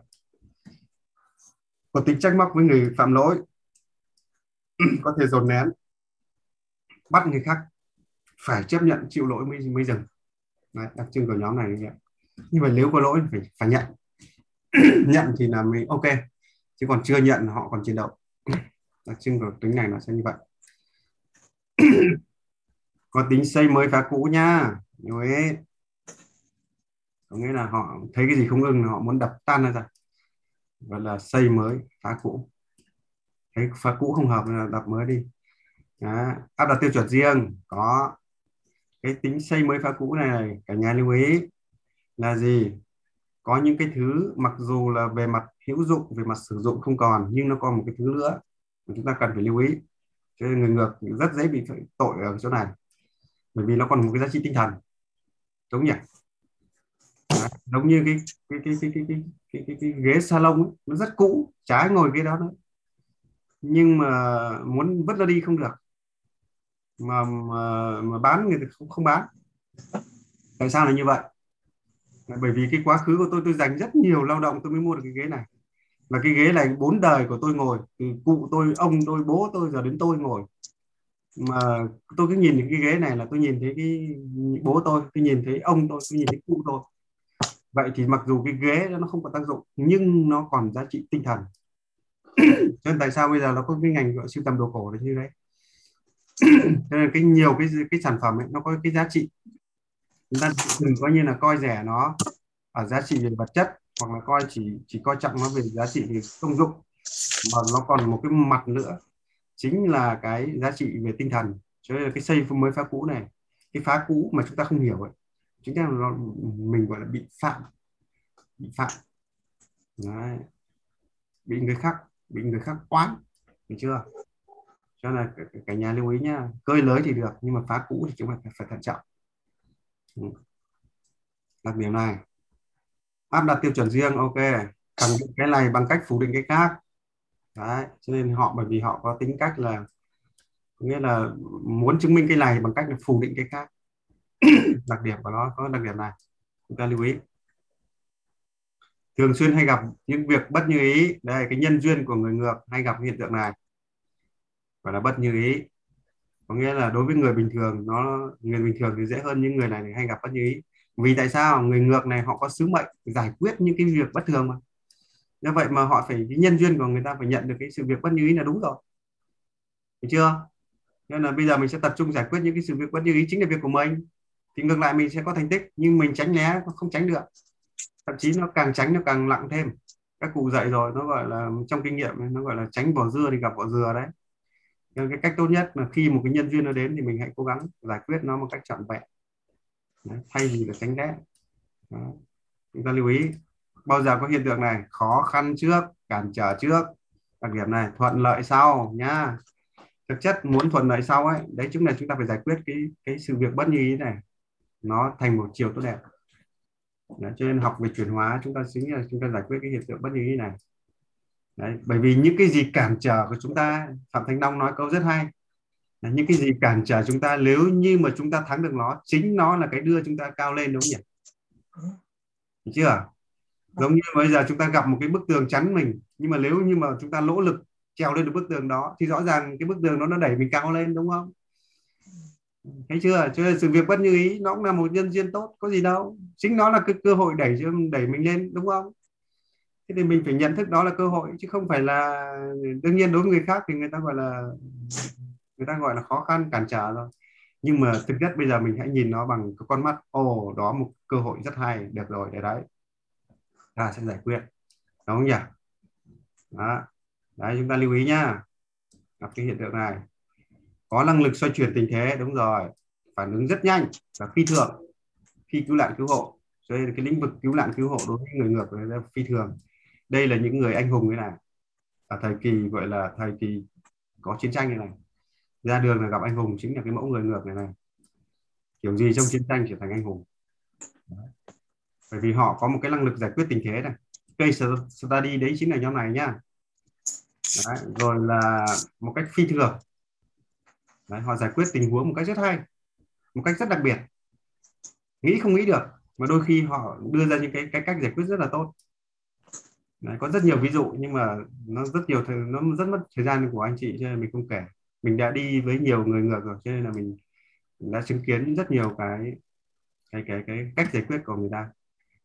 Có tính trách móc với người phạm lỗi có thể dồn nén bắt người khác phải chấp nhận chịu lỗi mới mới dừng. Đấy, đặc trưng của nhóm này như vậy. Nhưng mà nếu có lỗi phải phải nhận. nhận thì là mình ok, chứ còn chưa nhận họ còn chiến đấu. Đặc trưng của tính này nó sẽ như vậy. Có tính xây mới phá cũ nha nhớ ấy. Có nghĩa là họ thấy cái gì không ưng là họ muốn đập tan ra. Ra gọi là xây mới phá cũ. Thấy phá cũ không hợp là đập mới đi. Đó. áp đặt tiêu chuẩn riêng. Có. Cái tính xây mới phá cũ này, cả nhà lưu ý. Là gì? Có những cái thứ mặc dù là về mặt hữu dụng về mặt sử dụng không còn nhưng nó còn một cái thứ nữa mà chúng ta cần phải lưu ý. Cho nên người ngược rất dễ bị tội ở chỗ này bởi vì nó còn một cái giá trị tinh thần. Đúng nhỉ? Đấy, giống như cái cái cái cái cái cái, cái, cái, cái ghế salon ấy, nó rất cũ trái ngồi cái đó nữa nhưng mà muốn vứt nó đi không được. Mà mà, mà bán người ta không, không bán. Tại sao là như vậy? Bởi vì cái quá khứ của tôi tôi dành rất nhiều lao động tôi mới mua được cái ghế này. Và cái ghế này bốn đời của tôi ngồi từ cụ tôi ông tôi bố tôi giờ đến tôi ngồi. Mà tôi cứ nhìn cái ghế này là tôi nhìn thấy cái bố tôi tôi nhìn thấy ông tôi tôi nhìn thấy cụ tôi. Vậy thì mặc dù cái ghế nó không có tác dụng nhưng nó còn giá trị tinh thần. Cho nên tại sao bây giờ nó có cái ngành gọi sưu tầm đồ cổ là như đấy cho nên cái nhiều cái cái sản phẩm ấy, nó có cái giá trị chúng ta đừng coi như là coi rẻ nó ở giá trị về vật chất hoặc là coi chỉ chỉ coi trọng nó về giá trị về công dụng mà nó còn một cái mặt nữa chính là cái giá trị về tinh thần cho nên là cái xây mới phá cũ này cái phá cũ mà chúng ta không hiểu ấy chúng ta nó, mình gọi là bị phạm bị phạm Đấy. bị người khác bị người khác quán được chưa cho nên là cả nhà lưu ý nhá cơi lới thì được nhưng mà phá cũ thì chúng ta phải thận trọng. Ừ. đặc điểm này. Áp đặt tiêu chuẩn riêng, ok. Khẳng định cái này bằng cách phủ định cái khác. Đấy, cho nên họ, bởi vì họ có tính cách là nghĩa là muốn chứng minh cái này bằng cách là phủ định cái khác. Đặc điểm của nó, có đặc điểm này. Chúng ta lưu ý. Thường xuyên hay gặp những việc bất như ý. Đây, cái nhân duyên của người ngược hay gặp hiện tượng này. Gọi là bất như ý có nghĩa là đối với người bình thường, nó, người bình thường thì dễ hơn những người này thì hay gặp bất như ý. Vì tại sao? Người ngược này họ có sứ mệnh giải quyết những cái việc bất thường mà. Như vậy mà họ phải, cái nhân duyên của người ta phải nhận được cái sự việc bất như ý là đúng rồi. Được chưa? Nên là bây giờ mình sẽ tập trung giải quyết những cái sự việc bất như ý chính là việc của mình. Thì ngược lại mình sẽ có thành tích, nhưng mình tránh né, không tránh được. Thậm chí nó càng tránh nó càng lặng thêm. Các cụ dạy rồi, nó gọi là, trong kinh nghiệm nó gọi là tránh vỏ dưa thì gặp vỏ dừa đấy nên cái cách tốt nhất là khi một cái nhân duyên nó đến thì mình hãy cố gắng giải quyết nó một cách trọn vẹn. Đấy, thay vì là tránh né chúng ta lưu ý bao giờ có hiện tượng này khó khăn trước cản trở trước. Đặc điểm này thuận lợi sau nhá. Thực chất muốn thuận lợi sau ấy đấy chúng là chúng ta phải giải quyết cái cái sự việc bất như ý này. Nó thành một chiều tốt đẹp. Đấy, cho nên học về chuyển hóa chúng ta chính là chúng ta giải quyết cái hiện tượng bất như ý này đấy, bởi vì những cái gì cản trở của chúng ta phạm thanh long nói câu rất hay. Là những cái gì cản trở chúng ta nếu như mà chúng ta thắng được nó chính nó là cái đưa chúng ta cao lên đúng không nhỉ? Chưa? Giống như bây giờ chúng ta gặp một cái bức tường chắn mình nhưng mà nếu như mà chúng ta nỗ lực trèo lên được bức tường đó thì rõ ràng cái bức tường đó nó đẩy mình cao lên đúng không? Thấy chưa? Cho nên sự việc bất như ý nó cũng là một nhân duyên tốt có gì đâu. Chính nó là cái cơ hội đẩy cho đẩy mình lên đúng không? Thế thì mình phải nhận thức đó là cơ hội, chứ không phải là đương nhiên đối với người khác thì người ta gọi là, người ta gọi là khó khăn, cản trở rồi nhưng mà thực chất bây giờ mình hãy nhìn nó bằng cái con mắt, ồ, đó một cơ hội rất hay được rồi, để đấy. Ta sẽ giải quyết. Đúng không nhỉ? Đó. Đấy, chúng ta lưu ý nhá. Gặp cái hiện tượng này. Có năng lực xoay chuyển tình thế, đúng rồi. Phản ứng rất nhanh và phi thường. Khi cứu nạn cứu hộ, cho nên cái lĩnh vực cứu nạn cứu hộ đối với người ngược là phi thường đây là những người anh hùng thế này. Ở thời kỳ gọi là thời kỳ có chiến tranh như này. Ra đường là gặp anh hùng chính là cái mẫu người ngược này này. Kiểu gì trong chiến tranh trở thành anh hùng. Bởi vì họ có một cái năng lực giải quyết tình thế này. Case study đấy chính là nhóm này nhá. Đấy, rồi là một cách phi thường. Đấy, họ giải quyết tình huống một cách rất hay một cách rất đặc biệt. Nghĩ không nghĩ được mà đôi khi họ đưa ra những cái cái cách giải quyết rất là tốt đấy, có rất nhiều ví dụ nhưng mà nó rất nhiều thời, nó rất mất thời gian của anh chị cho nên mình không kể. Mình đã đi với nhiều người ngược rồi cho nên là mình đã chứng kiến rất nhiều cái cái cái cái cách giải quyết của người ta.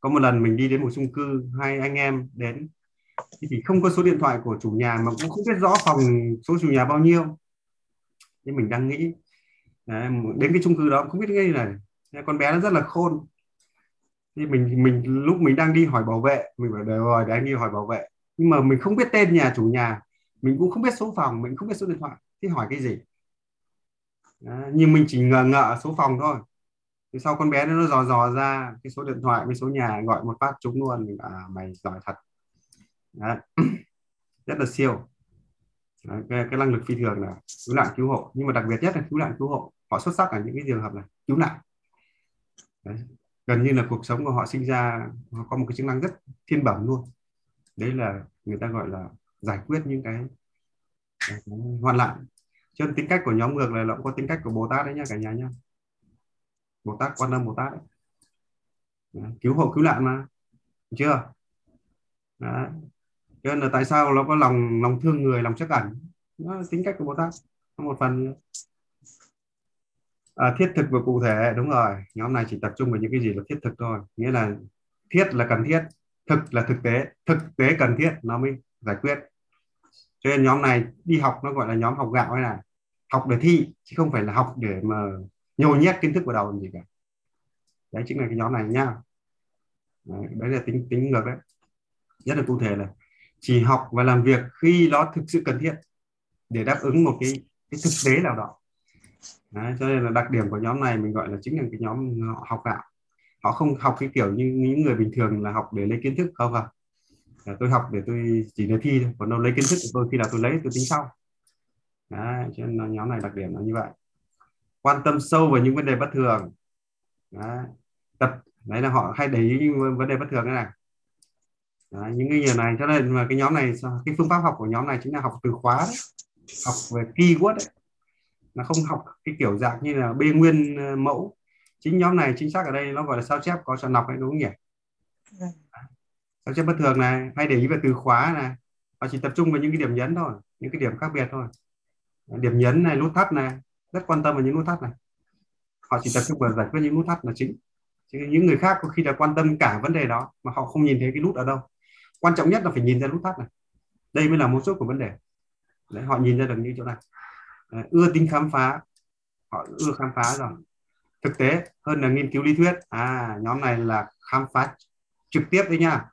Có một lần mình đi đến một chung cư hai anh em đến. Thì không có số điện thoại của chủ nhà mà cũng không biết rõ phòng số chủ nhà bao nhiêu. Nhưng mình đang nghĩ Đấy, đến cái chung cư đó không biết cái này con bé nó rất là khôn thì mình mình lúc mình đang đi hỏi bảo vệ mình bảo rồi để anh đi hỏi bảo vệ. Nhưng mà mình không biết tên nhà chủ nhà mình cũng không biết số phòng mình không biết số điện thoại. Thì hỏi cái gì? Đấy, nhưng mình chỉ ngờ ngợ số phòng thôi. Thì sau con bé nó dò dò ra cái số điện thoại với số nhà gọi một phát trúng luôn. Mình à mày giỏi thật. Đấy. rất là siêu. Đấy, cái, cái năng lực phi thường là cứu nạn cứu hộ. Nhưng mà đặc biệt nhất là cứu nạn cứu hộ. Họ xuất sắc ở những cái trường hợp này cứu nạn. Đấy gần như là cuộc sống của họ sinh ra họ có một cái chức năng rất thiên bẩm luôn. Đấy là người ta gọi là giải quyết những cái, cái hoạn nạn. Cho tính cách của nhóm ngược này là cũng có tính cách của bồ tát đấy nha cả nhà nhá bồ tát quan âm bồ tát đấy. Đấy, cứu hộ cứu nạn mà. Được chưa? Đấy. cho nên là tại sao nó có lòng lòng thương người lòng chắc ẩn? Nó là tính cách của Bồ Tát. Một phần nữa à, thiết thực và cụ thể đúng rồi. Nhóm này chỉ tập trung vào những cái gì là thiết thực thôi. Nghĩa là thiết là cần thiết thực là thực tế thực tế cần thiết nó mới giải quyết. Cho nên nhóm này đi học nó gọi là nhóm học gạo hay là học để thi chứ không phải là học để mà nhồi nhét kiến thức vào đầu làm gì cả. Đấy chính là cái nhóm này nha. Đấy, đấy là tính tính ngược đấy. Rất là cụ thể là chỉ học và làm việc khi nó thực sự cần thiết để đáp ứng một cái cái thực tế nào đó. Đấy, cho nên là đặc điểm của nhóm này mình gọi là chính là cái nhóm họ học gạo. Họ không học cái kiểu như những người bình thường là học để lấy kiến thức. Không à tôi học để tôi chỉ để thi thôi. Còn đâu lấy kiến thức của tôi khi nào tôi lấy tôi tính sau. Đấy, cho nên nhóm này đặc điểm là như vậy. Quan tâm sâu vào những vấn đề bất thường. Đấy. tập đấy là họ hay để ý những vấn đề bất thường thế này. Đấy, những cái điều này cho nên mà cái nhóm này cái phương pháp học của nhóm này chính là học từ khóa đấy. học về keyword đấy là không học cái kiểu dạng như là bê nguyên ờ, mẫu. Chính nhóm này chính xác ở đây nó gọi là sao chép có chọn lọc đấy đúng không nhỉ? Vâng. sao chép bất thường này hay để ý về từ khóa này. Họ chỉ tập trung vào những cái điểm nhấn thôi những cái điểm khác biệt thôi. Điểm nhấn này nút thắt này rất quan tâm vào những nút thắt này. Họ chỉ tập trung vào giải quyết những nút thắt là chính. Chứ những người khác có khi là quan tâm cả vấn đề đó mà họ không nhìn thấy cái nút ở đâu. Quan trọng nhất là phải nhìn ra nút thắt này. Đây mới là mấu chốt của vấn đề. Đấy, họ nhìn ra được những chỗ này ưa tính khám phá. Họ ưa khám phá rồi. Thực tế, hơn là nghiên cứu lý thuyết. À nhóm này là khám phá trực tiếp đấy nha.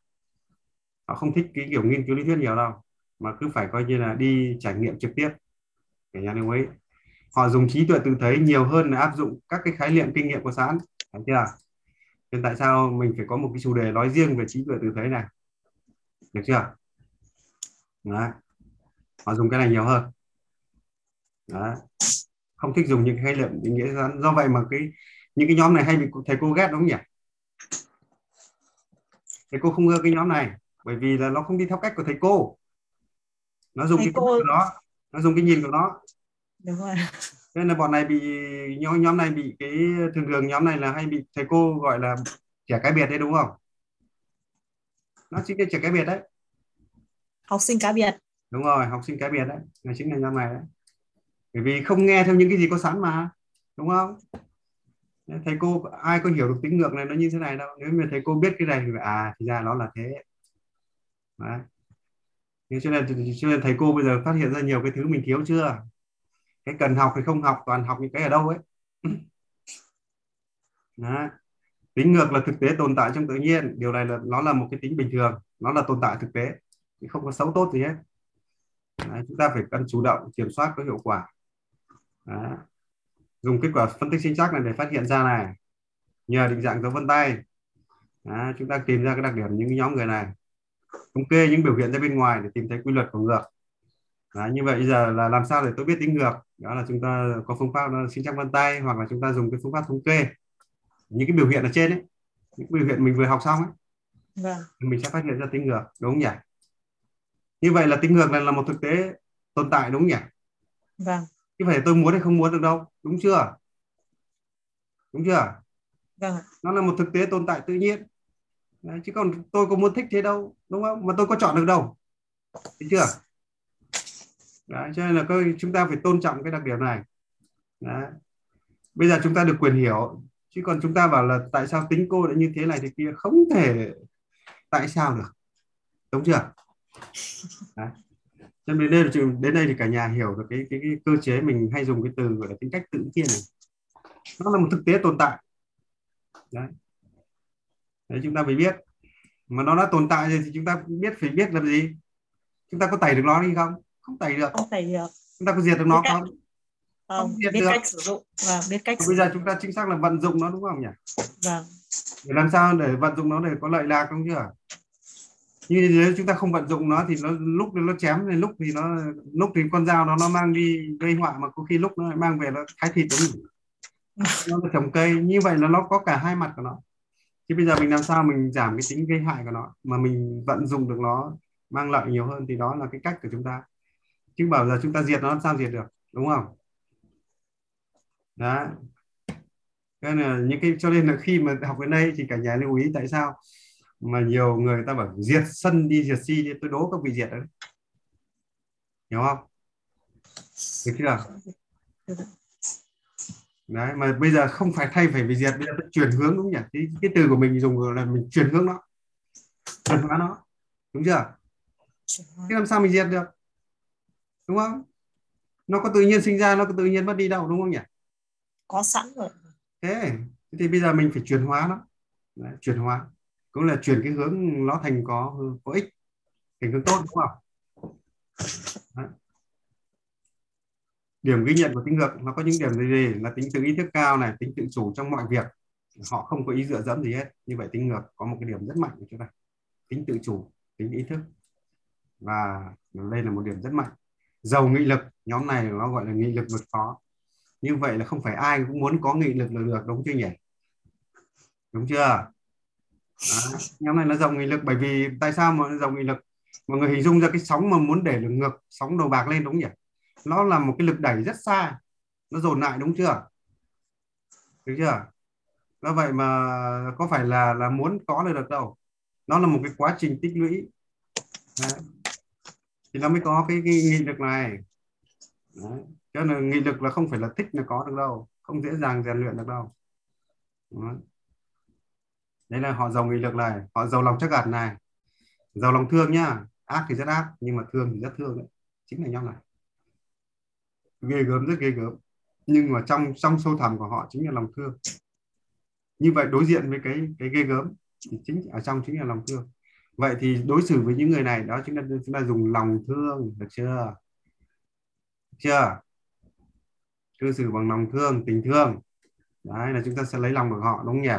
Họ không thích cái kiểu nghiên cứu lý thuyết nhiều đâu, mà cứ phải coi như là đi trải nghiệm trực tiếp. Cả nhà lưu ấy. họ dùng trí tuệ tự thấy nhiều hơn là áp dụng các cái khái niệm kinh nghiệm của sẵn thấy chưa? Nên tại sao mình phải có một cái chủ đề nói riêng về trí tuệ tự thấy này? Được chưa? Đó. họ dùng cái này nhiều hơn. Đấy. không thích dùng những khái niệm định nghĩa sẵn do vậy mà cái những cái nhóm này hay bị thầy cô ghét đúng không nhỉ? Thầy cô không ưa cái nhóm này bởi vì là nó không đi theo cách của thầy cô. Nó dùng thầy cái cô... đó nó dùng cái nhìn của nó. Đúng rồi. Nên là bọn này bị nhóm nhóm này bị cái thường thường nhóm này là hay bị thầy cô gọi là trẻ cái biệt đấy đúng không? Nó chính là trẻ cái biệt đấy. Học sinh cá biệt. Đúng rồi học sinh cá biệt đấy. Là chính là nhóm này đấy bởi vì không nghe theo những cái gì có sẵn mà đúng không? Thầy cô ai có hiểu được tính ngược này nó như thế này đâu. Nếu mà thầy cô biết cái này thì à thì ra nó là thế. Đấy. Thế cho nên cho nên thầy cô bây giờ phát hiện ra nhiều cái thứ mình thiếu chưa? Cái cần học hay không học toàn học những cái ở đâu ấy? Đó. tính ngược là thực tế tồn tại trong tự nhiên. Điều này là nó là một cái tính bình thường. Nó là tồn tại thực tế. Không có xấu tốt gì hết. Đấy, chúng ta phải cần chủ động kiểm soát có hiệu quả. Đó. dùng kết quả phân tích sinh chắc này để phát hiện ra này. Nhờ định dạng dấu vân tay. Đó, chúng ta tìm ra cái đặc điểm những nhóm người này. Thống kê những biểu hiện ra bên ngoài để tìm thấy quy luật của ngược. Đấy, như vậy giờ là làm sao để tôi biết tính ngược? Đó là chúng ta có phương pháp đó là sinh chắc vân tay hoặc là chúng ta dùng cái phương pháp thống kê. Những cái biểu hiện ở trên ấy những biểu hiện mình vừa học xong ấy vâng. mình sẽ phát hiện ra tính ngược đúng không nhỉ? Như vậy là tính ngược này là một thực tế tồn tại đúng không nhỉ? Vâng chứ phải tôi muốn hay không muốn được đâu đúng chưa? Đúng chưa? Vâng nó là một thực tế tồn tại tự nhiên. Đấy, chứ còn tôi có muốn thích thế đâu đúng không? Mà tôi có chọn được đâu. Thấy chưa? Đấy, cho nên là chúng ta phải tôn trọng cái đặc điểm này. Đấy. bây giờ chúng ta được quyền hiểu chứ còn chúng ta bảo là tại sao tính cô lại như thế này thì kia không thể tại sao được. Đúng chưa? Đấy. Cho nên đến đây đến đây thì cả nhà hiểu được cái, cái, cái cơ chế mình hay dùng cái từ gọi là tính cách tự nhiên này. Nó là một thực tế tồn tại. Đấy. Đấy chúng ta phải biết. Mà nó đã tồn tại rồi thì chúng ta biết phải biết làm gì. Chúng ta có tẩy được nó đi không? Không tẩy được. Không tẩy được. Chúng ta có diệt được nó không? không, không biết được. cách sử dụng. Và biết cách bây giờ chúng ta chính xác là vận dụng nó đúng không nhỉ? Vâng. Để làm sao để vận dụng nó để có lợi lạc không chứ như nếu chúng ta không vận dụng nó thì nó lúc nó chém thì lúc thì nó, lúc thì con dao nó nó mang đi gây họa mà có khi lúc nó lại mang về nó thái thịt đúng nó là trồng cây, như vậy là nó có cả hai mặt của nó. Chứ bây giờ mình làm sao mình giảm cái tính gây hại của nó, mà mình vận dụng được nó, mang lợi nhiều hơn thì đó là cái cách của chúng ta. Chứ bảo giờ chúng ta diệt nó, làm sao diệt được, đúng không? Đó. Nên là những cái, cho nên là khi mà học đến đây thì cả nhà lưu ý tại sao mà nhiều người ta bảo diệt sân đi diệt si đi tôi đố các vị diệt đấy. Hiểu không? Được chưa? Đấy mà bây giờ không phải thay phải bị diệt bây giờ tôi chuyển hướng đúng nhỉ? Cái, cái từ của mình dùng là mình chuyển hướng nó. Chuyển hóa nó. Đúng chưa? Thế làm sao mình diệt được? Đúng không? Nó có tự nhiên sinh ra nó có tự nhiên mất đi đâu đúng không nhỉ? Có sẵn rồi. Thế thì bây giờ mình phải chuyển hóa nó. Đấy, chuyển hóa cũng là chuyển cái hướng nó thành có có ích, thành hướng tốt, đúng không? Điểm ghi nhận của tính ngược, nó có những điểm gì? Là tính tự ý thức cao này, tính tự chủ trong mọi việc. Họ không có ý dựa dẫm gì hết. Như vậy tính ngược có một cái điểm rất mạnh của chúng ta tính tự chủ, tính ý thức. Và đây là một điểm rất mạnh. Giàu nghị lực, nhóm này nó gọi là nghị lực vượt khó. Như vậy là không phải ai cũng muốn có nghị lực là được, đúng chưa nhỉ? Đúng chưa? Đó. nhóm này nó dòng nghị lực bởi vì tại sao mà dòng nghị lực mọi người hình dung ra cái sóng mà muốn để được ngược sóng đầu bạc lên đúng không nhỉ nó là một cái lực đẩy rất xa nó dồn lại đúng chưa được chưa do vậy mà có phải là là muốn có là được đâu nó là một cái quá trình tích lũy Đấy. thì nó mới có cái, cái nghị lực này Đấy. cho nên nghị lực là không phải là thích là có được đâu không dễ dàng rèn luyện được đâu Đấy đấy là họ giàu nghị lực này, họ giàu lòng chắc ẩn này. Giàu lòng thương nhá, ác thì rất ác, nhưng mà thương thì rất thương đấy. Chính là nhóm này. Ghê gớm, rất ghê gớm. Nhưng mà trong trong sâu thẳm của họ chính là lòng thương. Như vậy đối diện với cái cái ghê gớm thì chính ở trong chính là lòng thương. Vậy thì đối xử với những người này, đó chính là chúng ta dùng lòng thương, được chưa? Chưa? Cư xử bằng lòng thương, tình thương. Đấy, là chúng ta sẽ lấy lòng được họ, đúng không nhỉ?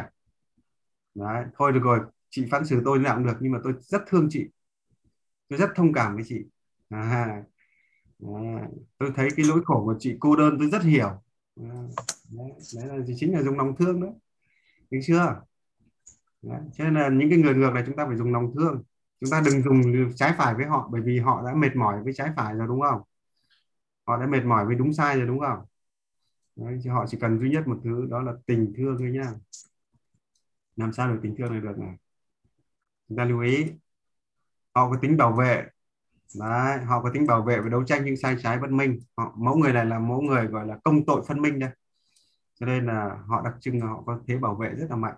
Đấy thôi được rồi chị phán xử tôi làm được nhưng mà tôi rất thương chị. Tôi rất thông cảm với chị. À, tôi thấy cái nỗi khổ của chị cô đơn tôi rất hiểu. Đấy, đấy là chính là dùng lòng thương đó. Đúng chưa? Đấy. cho nên là những cái người ngược này chúng ta phải dùng lòng thương. Chúng ta đừng dùng trái phải với họ bởi vì họ đã mệt mỏi với trái phải rồi đúng không? Họ đã mệt mỏi với đúng sai rồi đúng không? Đấy, họ chỉ cần duy nhất một thứ đó là tình thương thôi nhá làm sao được tình thương này được này chúng ta lưu ý họ có tính bảo vệ Đấy, họ có tính bảo vệ và đấu tranh những sai trái bất minh họ mẫu người này là mẫu người gọi là công tội phân minh đây cho nên là họ đặc trưng là họ có thế bảo vệ rất là mạnh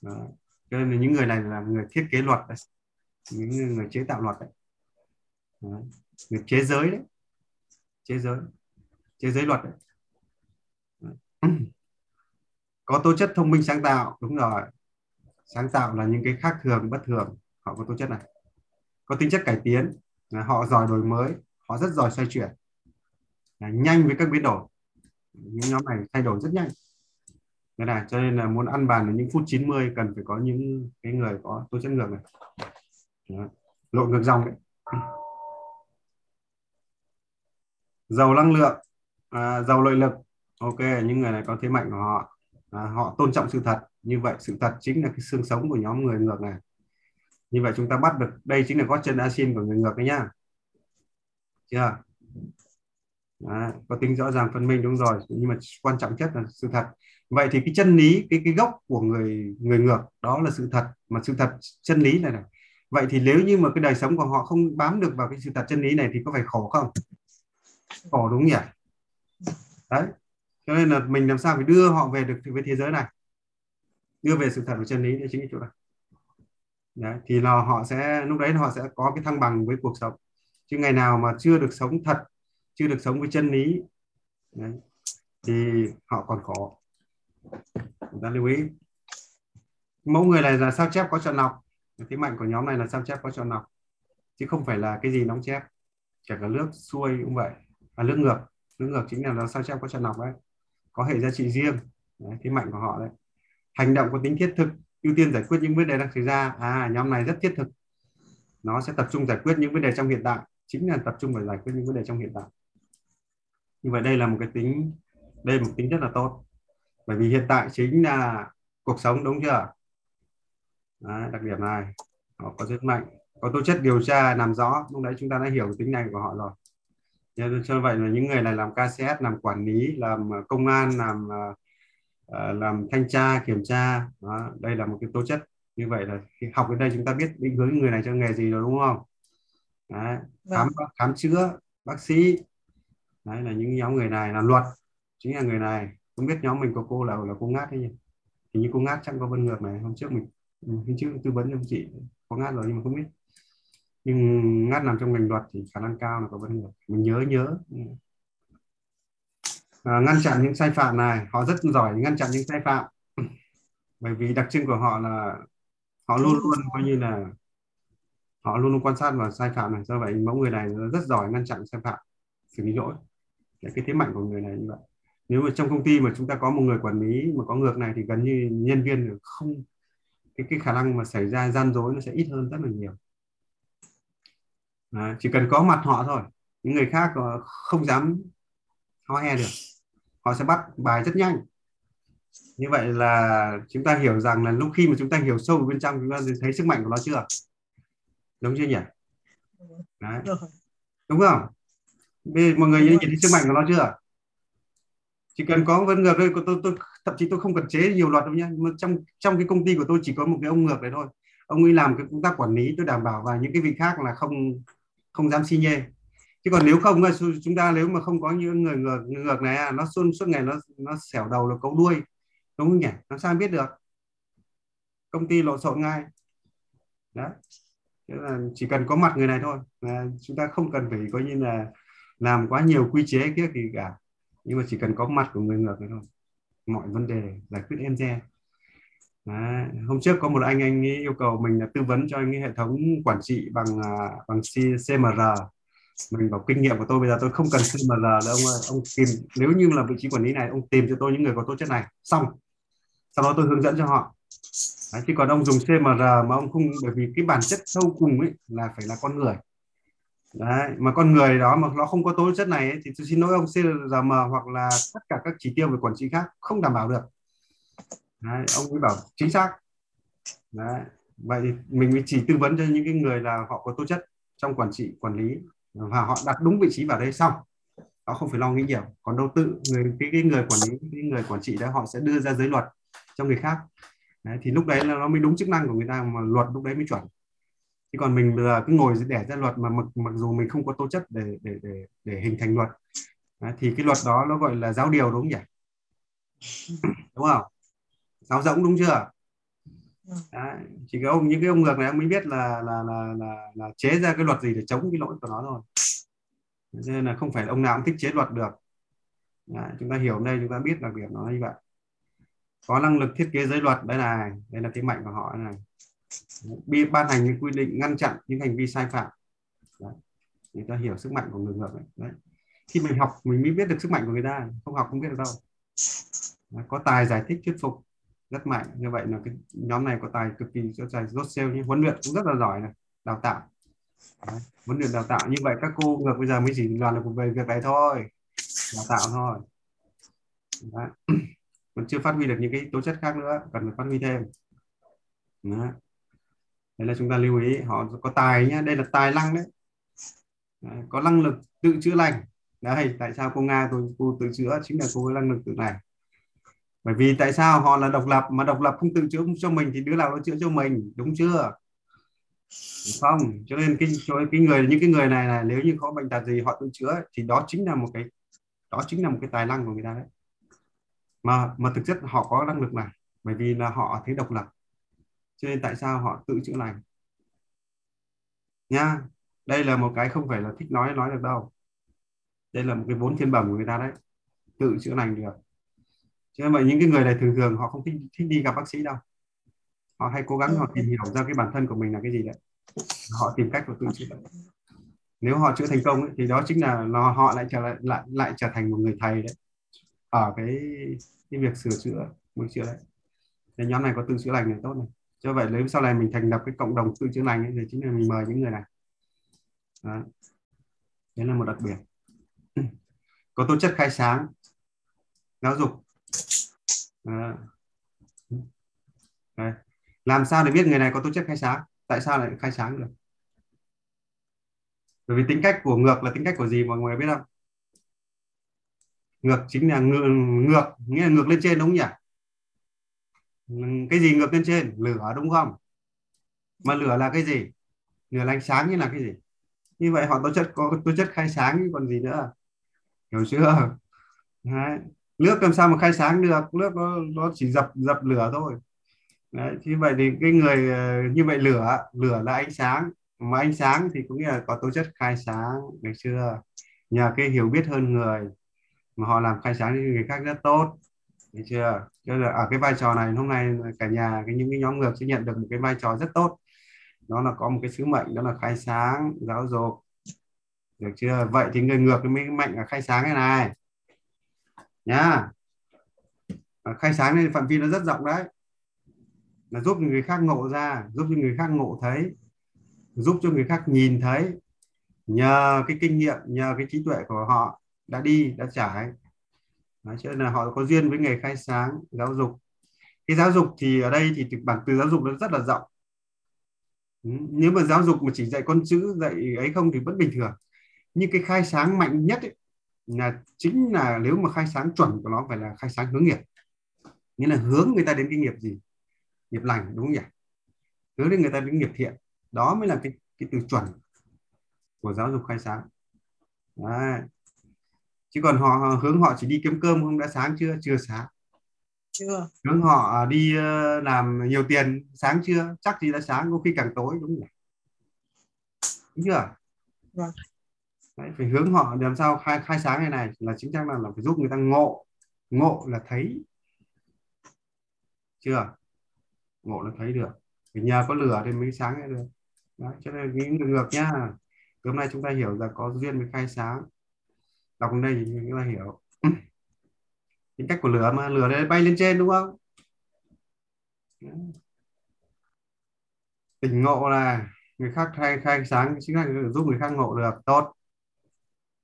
Đấy. cho nên là những người này là người thiết kế luật đấy. những người chế tạo luật đấy. đấy. người chế giới đấy chế giới chế giới luật đấy. đấy có tố chất thông minh sáng tạo. Đúng rồi. Sáng tạo là những cái khác thường bất thường. Họ có tố chất này. Có tính chất cải tiến. Họ giỏi đổi mới. Họ rất giỏi xoay chuyển. Nhanh với các biến đổi. Những nhóm này thay đổi rất nhanh. Thế này cho nên là muốn ăn bàn ở những phút 90 cần phải có những cái người có tố chất ngược này. Đó. lộ ngược dòng đấy. Giàu năng lượng. À, giàu lợi lực. Ok những người này có thế mạnh của họ à, họ tôn trọng sự thật. Như vậy sự thật chính là cái xương sống của nhóm người ngược này. Như vậy chúng ta bắt được đây chính là gót chân asin của người ngược đấy nhá. Chưa? Đấy, có tính rõ ràng phân minh đúng rồi. Nhưng mà quan trọng nhất là sự thật. Vậy thì cái chân lý cái cái gốc của người người ngược đó là sự thật. Mà sự thật chân lý này này. Vậy thì nếu như mà cái đời sống của họ không bám được vào cái sự thật chân lý này thì có phải khổ không? Khổ đúng nhỉ? Đấy cho nên là mình làm sao phải đưa họ về được với thế giới này? Đưa về sự thật của chân lý đấy chính là chỗ này. Đấy, thì là họ sẽ lúc đấy họ sẽ có cái thăng bằng với cuộc sống. Chứ ngày nào mà chưa được sống thật chưa được sống với chân lý đấy, thì họ còn khó. Chúng ta lưu ý. Mẫu người này là sao chép có chọn lọc? Thế mạnh của nhóm này là sao chép có chọn lọc? Chứ không phải là cái gì đóng chép. Kể cả nước xuôi cũng vậy. À nước ngược. Nước ngược chính là, là sao chép có chọn lọc đấy có hệ giá trị riêng. Đấy, thế mạnh của họ đấy. Hành động có tính thiết thực ưu tiên giải quyết những vấn đề đang xảy ra. À nhóm này rất thiết thực. Nó sẽ tập trung giải quyết những vấn đề trong hiện tại chính là tập trung vào giải quyết những vấn đề trong hiện tại. Như vậy đây là một cái tính đây là một tính rất là tốt. Bởi vì hiện tại chính là cuộc sống đúng chưa? Đấy, đặc điểm này họ có rất mạnh có tố chất điều tra làm rõ. Lúc đấy chúng ta đã hiểu tính này của họ rồi cho vậy là những người này làm KCS làm quản lý làm công an làm uh, làm thanh tra kiểm tra. Đó, đây là một cái tố chất. Như vậy là khi học đến đây chúng ta biết định hướng người này cho nghề gì rồi đúng không? Đấy. khám vâng. khám chữa bác sĩ. Đấy là những nhóm người này là luật chính là người này. Không biết nhóm mình có cô là là cô ngát hay gì thì như cô ngát chắc có vân ngược này. Hôm trước mình hôm trước tư vấn cho chị có ngát rồi nhưng mà không biết nhưng ngắt nằm trong ngành luật thì khả năng cao là có vấn đề mình nhớ nhớ. À, ngăn chặn những sai phạm này. Họ rất giỏi ngăn chặn những sai phạm. Bởi vì đặc trưng của họ là họ luôn luôn coi như là họ luôn luôn quan sát và sai phạm này. Do vậy mẫu người này rất giỏi ngăn chặn sai phạm xử lý lỗi. Cái thế mạnh của người này như vậy. Nếu mà trong công ty mà chúng ta có một người quản lý mà có ngược này thì gần như nhân viên không cái cái khả năng mà xảy ra gian dối nó sẽ ít hơn rất là nhiều à, chỉ cần có mặt họ thôi. Những người khác không dám ho he được. Họ sẽ bắt bài rất nhanh. Như vậy là chúng ta hiểu rằng là lúc khi mà chúng ta hiểu sâu bên trong chúng ta thấy sức mạnh của nó chưa? Đúng chưa nhỉ? Đấy. đúng không? Bây mọi người nhìn thấy sức mạnh của nó chưa? Chỉ cần có vấn ngược thôi tôi, tôi thậm chí tôi không cần chế nhiều luật đâu mà trong trong cái công ty của tôi chỉ có một cái ông ngược này thôi. Ông ấy làm cái công tác quản lý tôi đảm bảo và những cái vị khác là không không dám xi nhê. Chứ còn nếu không chúng ta nếu mà không có những người ngược ngược này nó suốt suốt ngày nó nó xẻo đầu là cấu đuôi, đúng không nhỉ? Làm sao biết được? Công ty lộn xộn ngay. Đó. Là chỉ cần có mặt người này thôi. Là chúng ta không cần phải coi như là làm quá nhiều quy chế kia thì cả. Nhưng mà chỉ cần có mặt của người ngược này thôi. Mọi vấn đề giải quyết em re Đấy. hôm trước có một anh anh ấy yêu cầu mình là tư vấn cho anh ấy hệ thống quản trị bằng à, bằng CMR mình bảo kinh nghiệm của tôi bây giờ tôi không cần CMR đâu ông ơi ông tìm nếu như là vị trí quản lý này ông tìm cho tôi những người có tố chất này. Xong. Sau đó tôi hướng dẫn cho họ. Đấy, chứ còn ông dùng CMR mà ông không bởi vì cái bản chất sâu cùng ấy là phải là con người. Đấy, mà con người đó mà nó không có tố chất này ấy, thì tôi xin lỗi ông CRM hoặc là tất cả các chỉ tiêu về quản trị khác không đảm bảo được. Đấy, ông ấy bảo chính xác. Đấy, vậy mình mới chỉ tư vấn cho những cái người là họ có tố chất trong quản trị quản lý và họ đặt đúng vị trí vào đây xong. Họ không phải lo nghĩ nhiều. Còn đâu tự người cái, cái người quản lý cái người quản trị đó họ sẽ đưa ra giới luật cho người khác. Đấy, thì lúc đấy là nó mới đúng chức năng của người ta mà luật lúc đấy mới chuẩn. Chứ còn mình là cứ ngồi để ra luật mà mặc, mặc dù mình không có tố chất để để để để hình thành luật. Đấy, thì cái luật đó nó gọi là giáo điều đúng không nhỉ? Đúng không? Giáo rỗng đúng chưa? Đấy, chỉ có ông những cái ông ngược này ông mới biết là là là là, là chế ra cái luật gì để chống cái lỗi của nó thôi. Nên là không phải ông nào cũng thích chế luật được. Đấy, chúng ta hiểu đây chúng ta biết đặc điểm nó như vậy. Có năng lực thiết kế giới luật đây này đây là cái mạnh của họ này. Bi ban hành những quy định ngăn chặn những hành vi sai phạm. Đấy. người ta hiểu sức mạnh của người ngược đấy. đấy khi mình học mình mới biết được sức mạnh của người ta không học không biết được đâu. Đấy. có tài giải thích thuyết phục rất mạnh. Như vậy là cái nhóm này có tài cực kỳ cho tài rốt sale như huấn luyện cũng rất là giỏi này đào tạo. Đấy. huấn luyện đào tạo. Như vậy các cô ngược bây giờ mới chỉ làm được về việc này thôi đào tạo thôi. Đấy. còn chưa phát huy được những cái tố chất khác nữa cần phải phát huy thêm. Đấy. là chúng ta lưu ý họ có tài nhé. Đây là tài năng đấy, đấy. có năng lực tự chữa lành. Đây tại sao cô nga tôi cô tự chữa? Chính là cô có năng lực tự này bởi vì tại sao họ là độc lập mà độc lập không tự chữa cho mình thì đứa nào nó chữa cho mình, đúng chưa? Không? Cho nên cái cái người, những cái người này là nếu như có bệnh tật gì họ tự chữa thì đó chính là một cái, đó chính là một cái tài năng của người ta đấy. Mà mà thực chất họ có năng lực này bởi vì là họ thấy độc lập. Cho nên tại sao họ tự chữa lành? Nha, đây là một cái không phải là thích nói nói được đâu. Đây là một cái vốn thiên bẩm của người ta đấy. Tự chữa lành được cho nên vậy những cái người này thường thường họ không thích, thích đi gặp bác sĩ đâu. Họ hay cố gắng họ tìm hiểu ra cái bản thân của mình là cái gì đấy. Họ tìm cách của tự chữa nếu họ chữa thành công ấy, thì đó chính là nó họ lại trở lại, lại lại trở thành một người thầy đấy. Ở cái cái việc sửa chữa sửa chữa đấy. Cái nhóm này có tự chữa lành này tốt này. Cho vậy nếu sau này mình thành lập cái cộng đồng tự chữa lành ấy, thì chính là mình mời những người này. Đó. đấy là một đặc biệt. Có tố chất khai sáng giáo dục à. Đấy. làm sao để biết người này có tố chất khai sáng? Tại sao lại khai sáng được? Bởi vì tính cách của ngược là tính cách của gì mọi người biết không? Ngược chính là ngược, ngược nghĩa là ngược lên trên đúng không nhỉ? Cái gì ngược lên trên? Lửa đúng không? Mà lửa là cái gì? Lửa là ánh sáng như là cái gì? Như vậy họ tố chất có tố chất khai sáng còn gì nữa. Hiểu chưa? Đấy nước làm sao mà khai sáng được? Nước nó nó chỉ dập dập lửa thôi. Đấy, như vậy thì cái người ờ, như vậy lửa lửa là ánh sáng. Mà ánh sáng thì cũng nghĩa là có tố chất khai sáng được chưa? Nhờ cái hiểu biết hơn người mà họ làm khai sáng cho người khác rất tốt được chưa? Cho là ở cái vai trò này hôm nay cả nhà cái những cái nhóm ngược sẽ nhận được một cái vai trò rất tốt. Đó là có một cái sứ mệnh đó là khai sáng giáo dục được chưa? Vậy thì người ngược mới mạnh ở khai sáng cái này nha à, khai sáng nên phạm vi nó rất rộng đấy. Là giúp người khác ngộ ra giúp cho người khác ngộ thấy giúp cho người khác nhìn thấy. Nhờ cái kinh nghiệm nhờ cái trí tuệ của họ đã đi đã trải. Đấy, cho nên là họ có duyên với nghề khai sáng giáo dục. Cái giáo dục thì ở đây thì bản từ giáo dục nó rất là rộng. Ừ, nếu mà giáo dục mà chỉ dạy con chữ dạy ấy không thì vẫn bình thường. Nhưng cái khai sáng mạnh nhất ấy, là chính là nếu mà khai sáng chuẩn của nó phải là khai sáng hướng nghiệp. Nghĩa là hướng người ta đến cái nghiệp gì? Nghiệp lành đúng không nhỉ? Hướng đến người ta đến nghiệp thiện. Đó mới là cái cái từ chuẩn của giáo dục khai sáng. Đấy. chứ còn họ hướng họ chỉ đi kiếm cơm không đã sáng chưa? Chưa sáng. Chưa. Hướng họ đi ờ, làm nhiều tiền sáng chưa? Chắc gì đã sáng có khi càng tối đúng không đúng chưa? Vâng. Đấy, phải hướng họ làm sao khai khai sáng này này là chính xác là, là phải giúp người ta ngộ. Ngộ là thấy. Chưa? Ngộ là thấy được. Phải nhờ có lửa thì mới sáng được. Đấy, cho nên nghĩ ngược ngược nhá. Hôm nay chúng ta hiểu là có duyên với khai sáng. Đọc đây thì chúng ta hiểu. Tính cách của lửa mà lửa đây bay lên trên đúng không? Tỉnh ngộ là người khác khai khai sáng chính là giúp người khác ngộ được. Tốt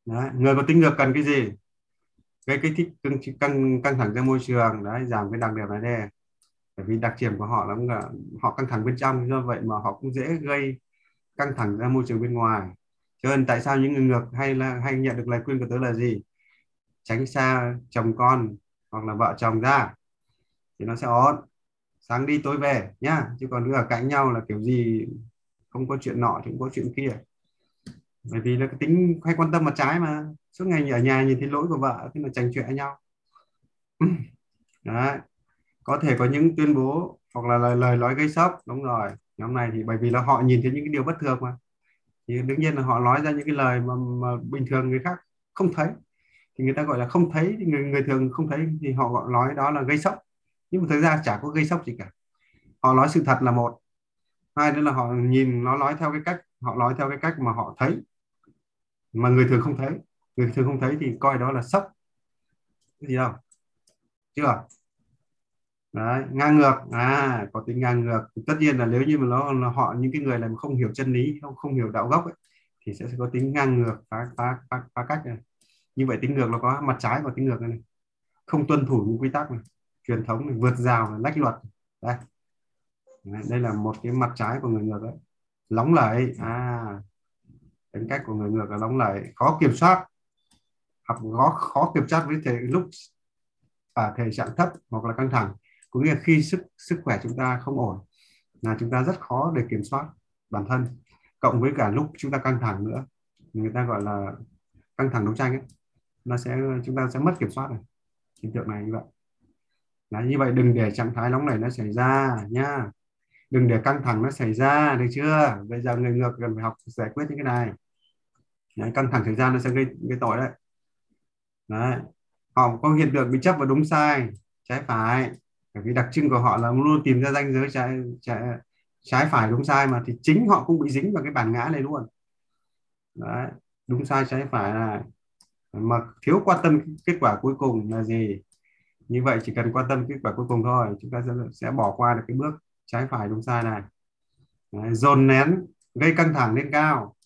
đấy. người có tính ngược cần cái gì? Cái cái thích căng căng căng thẳng ra môi trường, đấy, giảm cái đặc điểm này đây. Bởi vì đặc điểm của họ là họ căng thẳng bên trong, do vậy mà họ cũng dễ gây căng thẳng ra môi trường bên ngoài. Cho nên tại sao những người ngược hay là, hay nhận được lời khuyên của tớ là gì? Tránh xa chồng con hoặc là vợ chồng ra thì nó sẽ ổn. Sáng đi tối về nhá, chứ còn cứ ở cạnh nhau là kiểu gì không có chuyện nọ thì cũng có chuyện kia bởi vì là cái tính hay quan tâm mặt trái mà. Suốt ngày ở nhà nhìn thấy lỗi của vợ thế là tranh chuyện nhau. Đấy. Có thể có những tuyên bố hoặc là lời, lời nói gây sốc. Đúng rồi. Nhóm này thì bởi vì là họ nhìn thấy những cái điều bất thường mà. Thì đương nhiên là họ nói ra những cái lời mà, mà bình thường người khác không thấy. Thì người ta gọi là không thấy thì người người thường không thấy thì họ gọi nói đó là gây sốc. Nhưng mà thực ra chả có gây sốc gì cả. Họ nói sự thật là một. Hai nữa là họ nhìn nó nói theo cái cách họ nói theo cái cách mà họ thấy mà người thường không thấy. Người thường không thấy thì coi đó là sốc. Cái gì đâu? Chưa à? Đấy, ngang ngược. À có tính ngang ngược. Tất nhiên là nếu như mà nó là họ những cái người làm không hiểu chân lý không không hiểu đạo gốc ấy, thì sẽ có tính ngang ngược phá phá phá, phá cách này. Như vậy tính ngược nó có mặt trái của tính ngược này, này. không tuân thủ những quy tắc này truyền thống này, vượt rào này, lách luật đây. Đây là một cái mặt trái của người ngược đấy. Lóng lẩy à tính cách của người ngược là nóng lẩy khó kiểm soát. Hoặc khó khó kiểm soát với thể lúc ở thể trạng thấp hoặc là căng thẳng. Cũng như là khi sức sức khỏe chúng ta không ổn là chúng ta rất khó để kiểm soát bản thân. Cộng với cả lúc chúng ta căng thẳng nữa. Người ta gọi là căng thẳng đấu tranh ấy. Nó sẽ chúng ta sẽ mất kiểm soát này. Hiện tượng này như vậy. Đấy, như vậy đừng để trạng thái nóng này nó xảy ra nha đừng để căng thẳng nó xảy ra được chưa? Bây giờ người ngược cần phải học giải quyết những cái này. Đấy, căng thẳng xảy ra nó sẽ gây gây tội đấy. Đấy. Họ có hiện tượng bị chấp vào đúng sai trái phải. Bởi vì đặc trưng của họ là luôn tìm ra ranh giới trái, trái trái phải đúng sai mà thì chính họ cũng bị dính vào cái bản ngã này luôn. Đấy đúng sai trái phải là mà thiếu quan tâm kết quả cuối cùng là gì? Như vậy chỉ cần quan tâm kết quả cuối cùng thôi chúng ta sẽ, sẽ bỏ qua được cái bước trái phải đúng sai này. Đấy, dồn nén gây căng thẳng lên cao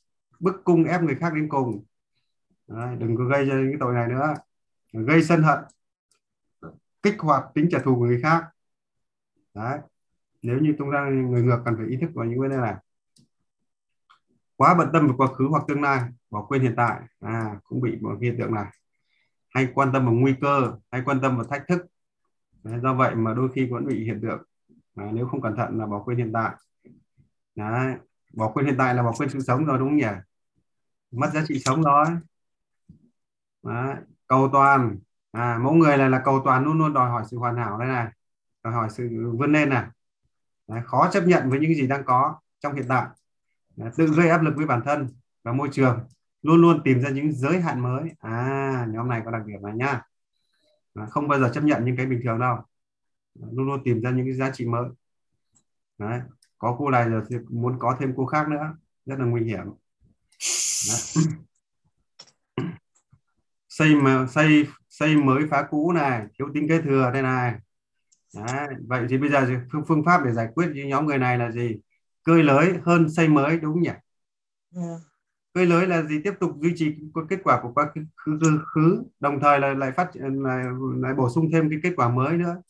bức cung ép người khác đến cùng. Đấy, đừng có gây ra những tội này nữa. Gây sân hận kích hoạt tính trả thù của người khác. Đấy nếu như chúng ta người ngược cần phải ý thức vào những vấn đề này. Quá bận tâm về quá khứ hoặc tương lai bỏ quên hiện tại. À cũng bị một hiện tượng này. Hay quan tâm vào nguy cơ hay quan tâm vào thách thức. Đấy, do vậy mà đôi khi vẫn bị hiện tượng Đấy, nếu không cẩn thận là bỏ quên hiện tại Đấy. bỏ quên hiện tại là bỏ quên sự sống rồi đúng không nhỉ mất giá trị sống rồi Đấy. cầu toàn à, mẫu người này là cầu toàn luôn luôn đòi hỏi sự hoàn hảo đây này đòi hỏi sự vươn lên này Đấy. khó chấp nhận với những gì đang có trong hiện tại Đấy. tự gây áp lực với bản thân và môi trường luôn luôn tìm ra những giới hạn mới à nhóm này có đặc điểm này nhá không bao giờ chấp nhận những cái bình thường đâu luôn luôn tìm ra những cái giá trị mới Đấy. có cô này rồi thì muốn có thêm cô khác nữa rất là nguy hiểm Đấy. xây mà xây xây mới phá cũ này thiếu tính kế thừa đây này Đấy. vậy thì bây giờ phương, phương pháp để giải quyết những nhóm người này là gì cơi lới hơn xây mới đúng nhỉ yeah. cơi lới là gì tiếp tục duy trì kết quả của quá khứ, khứ, khứ đồng thời là lại phát lại, lại bổ sung thêm cái kết quả mới nữa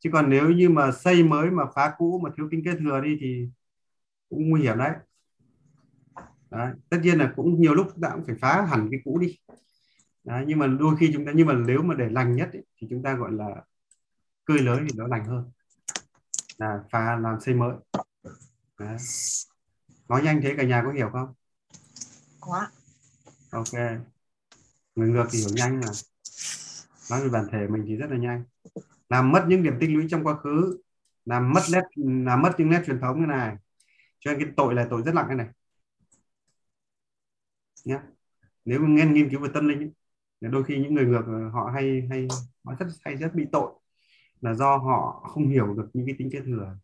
chứ còn nếu như mà xây mới mà phá cũ mà thiếu tính kế thừa đi thì cũng nguy hiểm đấy. đấy tất nhiên là cũng nhiều lúc chúng ta cũng phải phá hẳn cái cũ đi. Đấy, nhưng mà đôi khi chúng ta nhưng mà nếu mà để lành nhất ấy, thì chúng ta gọi là cơi lới thì nó lành hơn. Là phá làm xây mới. Đấy. nói nhanh thế cả nhà có hiểu không? Có ok. Người ngược thì hiểu nhanh mà. Nói về bản thể mình thì rất là nhanh làm mất những điểm tích lũy trong quá khứ làm mất nét làm mất những nét truyền thống như này. Cho nên cái tội là tội rất nặng cái này. Nhé nếu nghe nghiên cứu về tâm linh ấy, đôi khi những người ngược họ hay hay họ rất hay rất bị tội là do họ không hiểu được những cái tính kế thừa.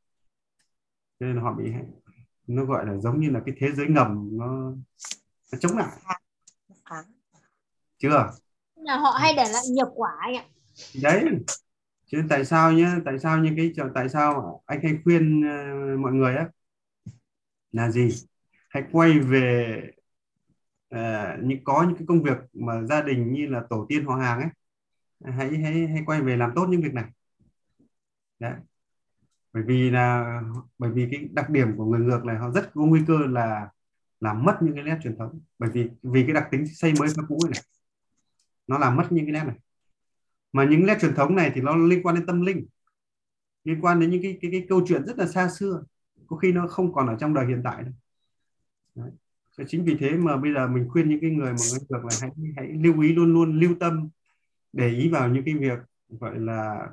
Cho nên họ bị nó gọi là giống như là cái thế giới ngầm nó, nó chống lại. Chưa? Là họ hay để lại nghiệp quả anh ạ. Đấy chứ tại sao nhé tại sao như cái tại sao anh hay khuyên uh, mọi người á là gì? Hãy quay về uh, những có những cái công việc mà gia đình như là tổ tiên họ hàng ấy. Hãy hãy hãy quay về làm tốt những việc này. Đấy. Bởi vì là bởi vì cái đặc điểm của người ngược này họ rất có nguy cơ là làm mất những cái nét truyền thống. Bởi vì vì cái đặc tính xây mới phá cũ này nó làm mất những cái nét này mà những nét truyền thống này thì nó liên quan đến tâm linh liên quan đến những cái cái, cái câu chuyện rất là xa xưa có khi nó không còn ở trong đời hiện tại đâu. Đấy. chính vì thế mà bây giờ mình khuyên những cái người mà người được là hãy hãy lưu ý luôn luôn lưu tâm để ý vào những cái việc gọi là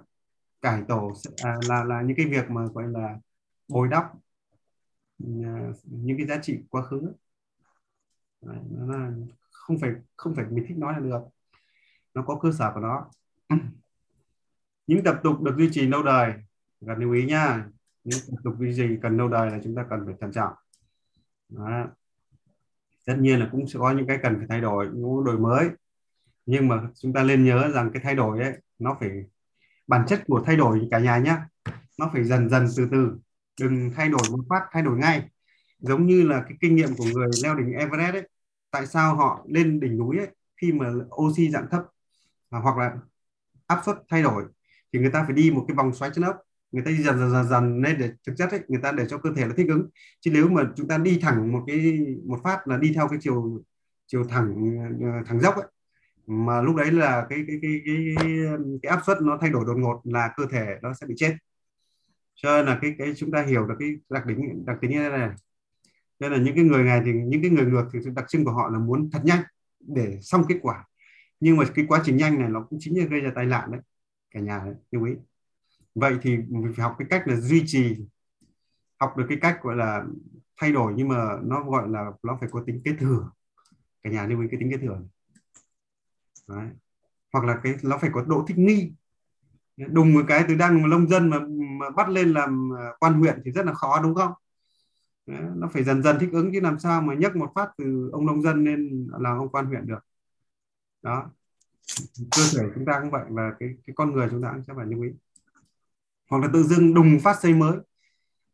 cải tổ à, là là những cái việc mà gọi là bồi đắp à, những cái giá trị quá khứ. Đấy, nó là không phải không phải mình thích nói là được. Nó có cơ sở của nó. những tập tục được duy trì lâu đời. Cần lưu ý nha, những tập tục duy trì cần lâu đời là chúng ta cần phải thận trọng. Đó. tất nhiên là cũng sẽ có những cái cần phải thay đổi, những đổi mới. Nhưng mà chúng ta nên nhớ rằng cái thay đổi ấy, nó phải, bản chất của thay đổi cả nhà nhé nó phải dần dần từ từ. Đừng thay đổi một phát, thay đổi ngay. Giống như là cái kinh nghiệm của người leo đỉnh Everest ấy, tại sao họ lên đỉnh núi ấy, khi mà oxy dạng thấp? À, hoặc là áp suất thay đổi thì người ta phải đi một cái vòng xoáy chân ốc người ta đi dần dần dần dần lên để thực chất ấy, người ta để cho cơ thể nó thích ứng. Chứ nếu mà chúng ta đi thẳng một cái một phát là đi theo cái chiều chiều thẳng ờ, thẳng dốc ấy mà lúc đấy là cái cái cái cái, cái, cái áp suất nó thay đổi đột ngột là cơ thể nó sẽ bị chết. Cho nên là cái cái chúng ta hiểu được cái đặc tính đặc tính như thế này nên là những cái người này thì những cái người ngược thì đặc trưng của họ là muốn thật nhanh để xong kết quả nhưng mà cái quá trình nhanh này nó cũng chính là gây ra tai nạn đấy cả nhà đấy, lưu ý. Vậy thì mình phải học cái cách là duy trì học được cái cách gọi là thay đổi nhưng mà nó gọi là nó phải có tính kế thừa. Cả nhà lưu ý cái tính kế thừa đấy. hoặc là cái nó phải có độ thích nghi. Đùng một cái từ đang nông dân mà, mà bắt lên làm à, quan huyện thì rất là khó đúng không? Đấy. nó phải dần dần thích ứng chứ làm sao mà nhấc một phát từ ông nông dân lên làm ông quan huyện được đó. Cơ thể chúng ta cũng vậy và cái cái con người chúng ta cũng sẽ phải lưu ý. Hoặc là tự dưng đùng phát xây mới.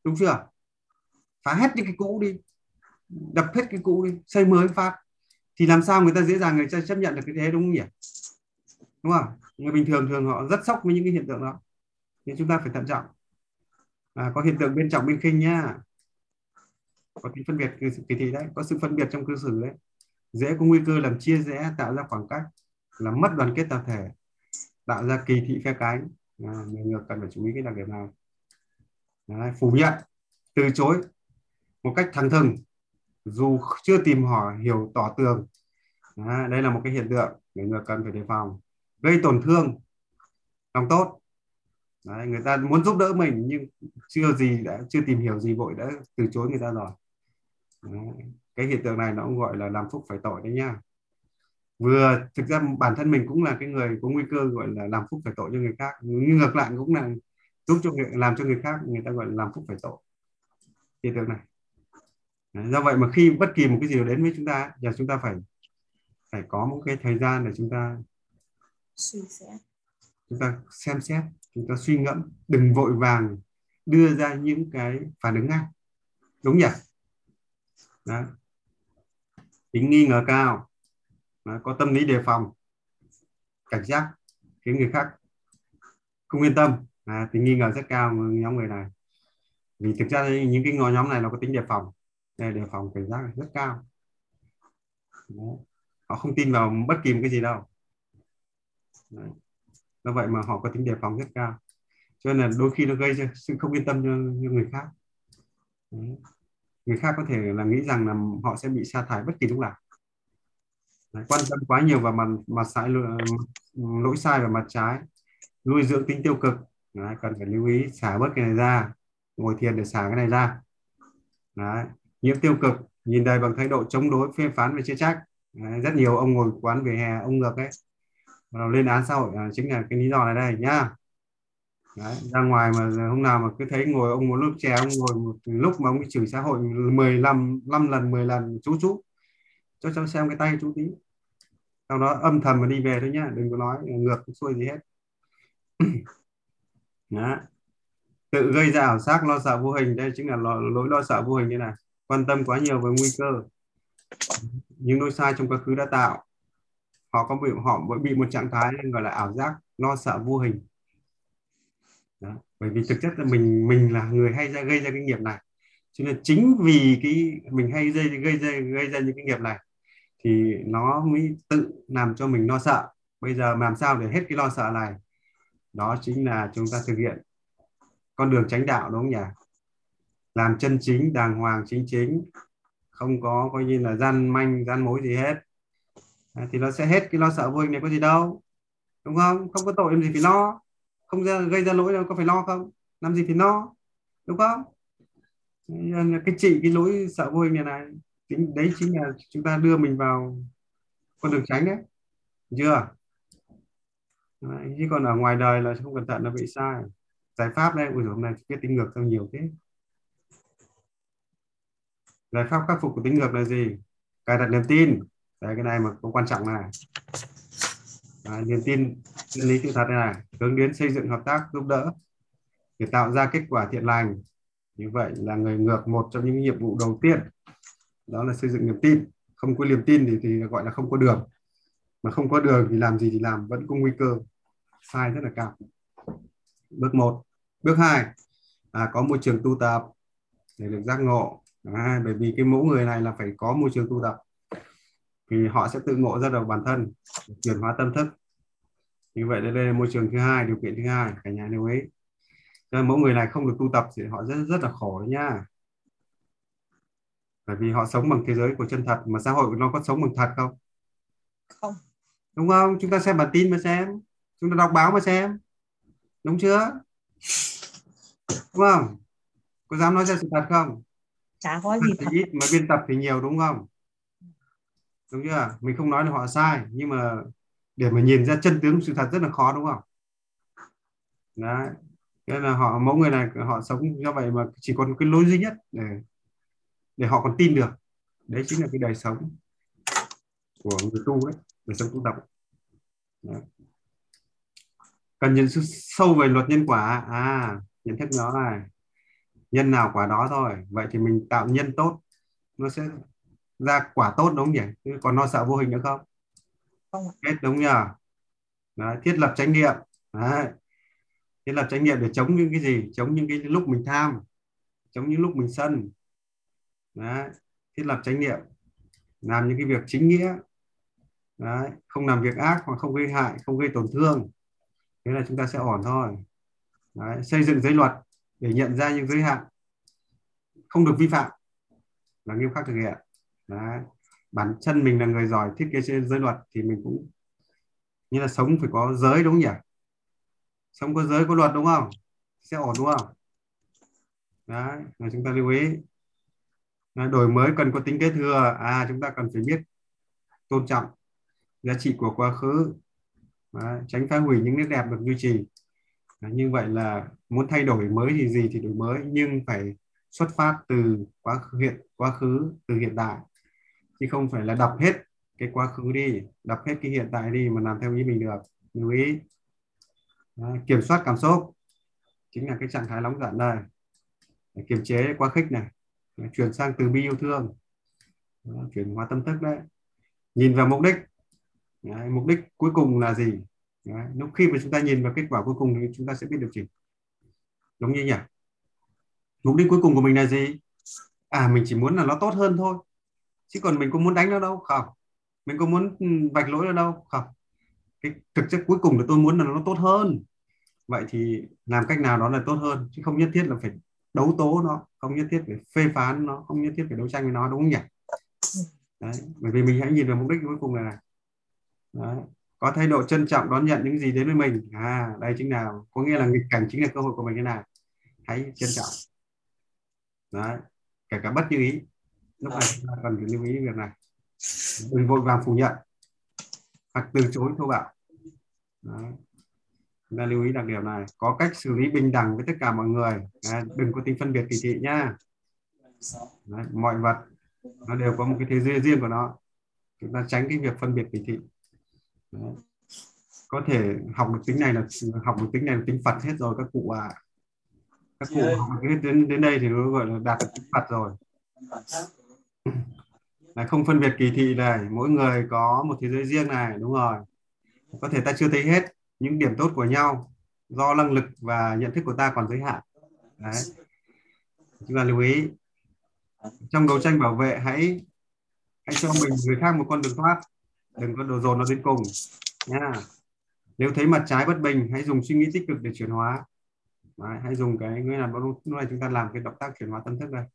Đúng chưa? Phá hết những cái cũ đi. Đập hết cái cũ đi. Xây mới phát. Thì làm sao người ta dễ dàng người ta chấp nhận được cái thế đúng không nhỉ? Đúng không? Người bình thường thường họ rất sốc với những cái hiện tượng đó. Nên chúng ta phải thận trọng. À, có hiện tượng bên trọng bên khinh nhá. Có tính phân biệt kỳ thị đấy. Có sự phân biệt trong cư xử đấy dễ có nguy cơ làm chia rẽ tạo ra khoảng cách làm mất đoàn kết tập thể tạo ra kỳ thị phe cánh. À, người ngược cần phải chú ý cái đặc điểm này. Đấy, phủ nhận từ chối một cách thẳng thừng dù chưa tìm hỏi hiểu tỏ tường. À, đây là một cái hiện tượng người ngược cần phải đề phòng. Gây tổn thương lòng tốt. Đấy, người ta muốn giúp đỡ mình nhưng chưa gì đã chưa tìm hiểu gì vội đã từ chối người ta rồi. Đấy cái hiện tượng này nó cũng gọi là làm phúc phải tội đấy nha. Vừa thực ra bản thân mình cũng là cái người có nguy cơ gọi là làm phúc phải tội cho người khác. Nhưng ngược lại cũng là giúp cho người, làm cho người khác người ta gọi là làm phúc phải tội. Hiện tượng này. Do vậy mà khi bất kỳ một cái gì đến với chúng ta giờ chúng ta phải phải có một cái thời gian để chúng ta suy xét. chúng ta xem xét chúng ta suy ngẫm đừng vội vàng đưa ra những cái phản ứng ngay. Đúng nhỉ? Đó tính nghi ngờ cao có tâm lý đề phòng cảnh giác khiến người khác không yên tâm. À, tính nghi ngờ rất cao nhóm người này. Vì thực ra những cái nhóm này nó có tính đề phòng. Đề, đề phòng cảnh giác rất cao. Đó. họ không tin vào bất kỳ một cái gì đâu. Đấy. Do vậy mà họ có tính đề phòng rất cao. Cho nên là đôi khi nó gây ra sự không yên tâm cho, cho người khác. Đấy người khác có thể là nghĩ rằng là họ sẽ bị sa thải bất kỳ lúc nào Đấy. quan tâm quá nhiều vào mặt mặt sai lỗi sai và mặt trái nuôi dưỡng tính tiêu cực Đấy. cần phải lưu ý xả bớt cái này ra ngồi thiền để xả cái này ra Đấy. nhiễm tiêu cực nhìn đời bằng thái độ chống đối phê phán và chia trách Đấy. rất nhiều ông ngồi quán về hè ông ngược ấy vào lên án xã hội à, chính là cái lý do này đây nhá Đấy, ra ngoài mà hôm nào mà cứ thấy ngồi ông một lúc chè ông ngồi một lúc mà ông chửi xã hội 15 5 lần 10 lần chú chú. Cho cháu xem cái tay chú tí. Sau đó âm thầm mà đi về thôi nhá đừng có nói ngược xuôi gì hết. Đó. tự gây ra ảo giác lo sợ vô hình đây chính là lỗi lo sợ vô hình như này. Quan tâm quá nhiều về nguy cơ. Những lỗi sai trong quá khứ đã tạo. Họ có bị họ bị một trạng thái gọi là ảo giác lo sợ vô hình bởi vì thực chất là mình mình là người hay ra gây ra cái nghiệp này. Cho nên chính vì cái mình hay gây gây ra gây ra những cái nghiệp này thì nó mới tự làm cho mình lo sợ. Bây giờ làm sao để hết cái lo sợ này? Đó chính là chúng ta thực hiện con đường tránh đạo đúng không nhỉ? Làm chân chính đàng hoàng chính chính không có coi như là gian manh gian mối gì hết. À, thì nó sẽ hết cái lo sợ vô hình này có gì đâu đúng không? Không có tội em gì phải lo không ra, gây ra lỗi đâu có phải lo không? Làm gì phải lo đúng không? Cái trị cái lỗi sợ vô hình này này chính đấy chính là chúng ta đưa mình vào con đường tránh đấy. Chưa? Đấy, chứ còn ở ngoài đời là không cẩn thận là bị sai. Giải pháp đây ui hôm nay biết tính ngược sao nhiều thế. Giải pháp khắc phục của tính ngược là gì? Cài đặt niềm tin. Đấy, cái này mà cũng quan trọng này à, niềm tin chân lý sự thật này, này hướng đến xây dựng hợp tác giúp đỡ để tạo ra kết quả thiện lành. Như vậy là người ngược một trong những nhiệm vụ đầu tiên đó là xây dựng niềm tin. Không có niềm tin thì, thì gọi là không có đường. Mà không có đường thì làm gì thì làm vẫn có nguy cơ sai rất là cao. Bước một. Bước hai à, có môi trường tu tập để được giác ngộ. À, bởi vì cái mẫu người này là phải có môi trường tu tập. Thì họ sẽ tự ngộ ra được bản thân chuyển hóa tâm thức như vậy đây là môi trường thứ hai điều kiện thứ hai cả nhà lưu ý. Cho mẫu người này không được tu tập thì họ rất rất là khổ đấy nha bởi vì họ sống bằng thế giới của chân thật mà xã hội nó có sống bằng thật không? Không. Đúng không? Chúng ta xem bản tin mà xem. Chúng ta đọc báo mà xem. Đúng chưa? Đúng không? Có dám nói ra sự thật không? Chả có gì thật. thì ít mà biên tập thì nhiều đúng không? Đúng chưa? Mình không nói là họ sai nhưng mà để mà nhìn ra chân tướng sự thật rất là khó, đúng không? Đấy. Nên là họ mẫu người này họ sống như vậy mà chỉ còn cái lối duy nhất để để họ còn tin được. Đấy chính là cái đời sống của người tu đấy đời sống tu tập. Đấy. cần nhận thức sâu về luật nhân quả. À nhận thức nó này. Nhân nào quả đó thôi. Vậy thì mình tạo nhân tốt, nó sẽ ra quả tốt, đúng không nhỉ? Còn lo sợ vô hình nữa không? Không hết đúng nhờ. Đấy, thiết lập trách nhiệm. Đấy. thiết lập trách nhiệm để chống những cái gì chống những cái lúc mình tham chống những lúc mình sân Đấy. thiết lập trách nhiệm. làm những cái việc chính nghĩa Đấy. không làm việc ác hoặc không gây hại không gây tổn thương thế là chúng ta sẽ ổn thôi Đấy. xây dựng giới luật để nhận ra những giới hạn không được vi phạm là nghiêm khắc thực hiện Đấy bản thân mình là người giỏi thiết kế giới luật thì mình cũng như là sống phải có giới đúng không nhỉ? Sống có giới có luật đúng không? Sẽ ổn đúng không? Đấy là chúng ta lưu ý. Đổi mới cần có tính kế thừa. À chúng ta cần phải biết tôn trọng giá trị của quá khứ. Đấy, tránh phá hủy những nét đẹp được duy trì. Đấy, như vậy là muốn thay đổi mới thì gì thì đổi mới nhưng phải xuất phát từ quá khứ hiện quá khứ từ hiện tại chứ không phải là đập hết cái quá khứ đi đập hết cái hiện tại đi mà làm theo ý mình được. Lưu ý. Đấy, kiểm soát cảm xúc chính là cái trạng thái nóng giận này, Để kiềm chế quá khích này. Để chuyển sang từ bi yêu thương. Đó, chuyển hóa tâm thức đấy. Nhìn vào mục đích. Đấy, mục đích cuối cùng là gì? Đấy, lúc khi mà chúng ta nhìn vào kết quả cuối cùng thì chúng ta sẽ biết điều chỉnh đúng như nhỉ? Mục đích cuối cùng của mình là gì? À mình chỉ muốn là nó tốt hơn thôi chứ còn mình có muốn đánh nó đâu, không mình có muốn ừ, vạch lỗi nó đâu, không cái thực chất cuối cùng là tôi muốn là nó tốt hơn vậy thì làm cách nào đó là tốt hơn, chứ không nhất thiết là phải đấu tố nó, không nhất thiết phải phê phán nó, không nhất thiết phải đấu tranh với nó, đúng không nhỉ Đấy. bởi vì mình hãy nhìn vào mục đích cuối cùng là Đấy. có thái độ trân trọng đón nhận những gì đến với mình à đây chính là, có nghĩa là nghịch cảnh chính là cơ hội của mình thế nào hãy trân trọng Đấy. kể cả bất như ý lúc này chúng ta cần phải lưu ý việc này. Đừng vội vàng phủ nhận. Hoặc từ chối thô bạo Đấy. chúng ta lưu ý đặc điểm này. Có cách xử lý bình đẳng với tất cả mọi người. Đấy. đừng có tính phân biệt kỳ thị nhá. Đấy. mọi vật nó đều có một cái thế giới riêng của nó. Chúng ta tránh cái việc phân biệt kỳ thị. Đấy. có thể học được tính này là học được tính này là tính Phật hết rồi các cụ à các cụ học đến đến đây thì nó gọi là đạt được tính Phật rồi là không phân biệt kỳ thị này mỗi người có một thế giới riêng này đúng rồi. Có thể ta chưa thấy hết những điểm tốt của nhau do năng lực và nhận thức của ta còn giới hạn. Đấy. Chúng ta lưu ý trong đấu tranh bảo vệ hãy hãy cho mình người khác một con đường thoát đừng có đồ dồn nó đến cùng nha nếu thấy mặt trái bất bình hãy dùng suy nghĩ tích cực để chuyển hóa. Đấy, hãy dùng cái nghĩa là lúc này chúng ta làm cái động tác chuyển hóa tâm thức đây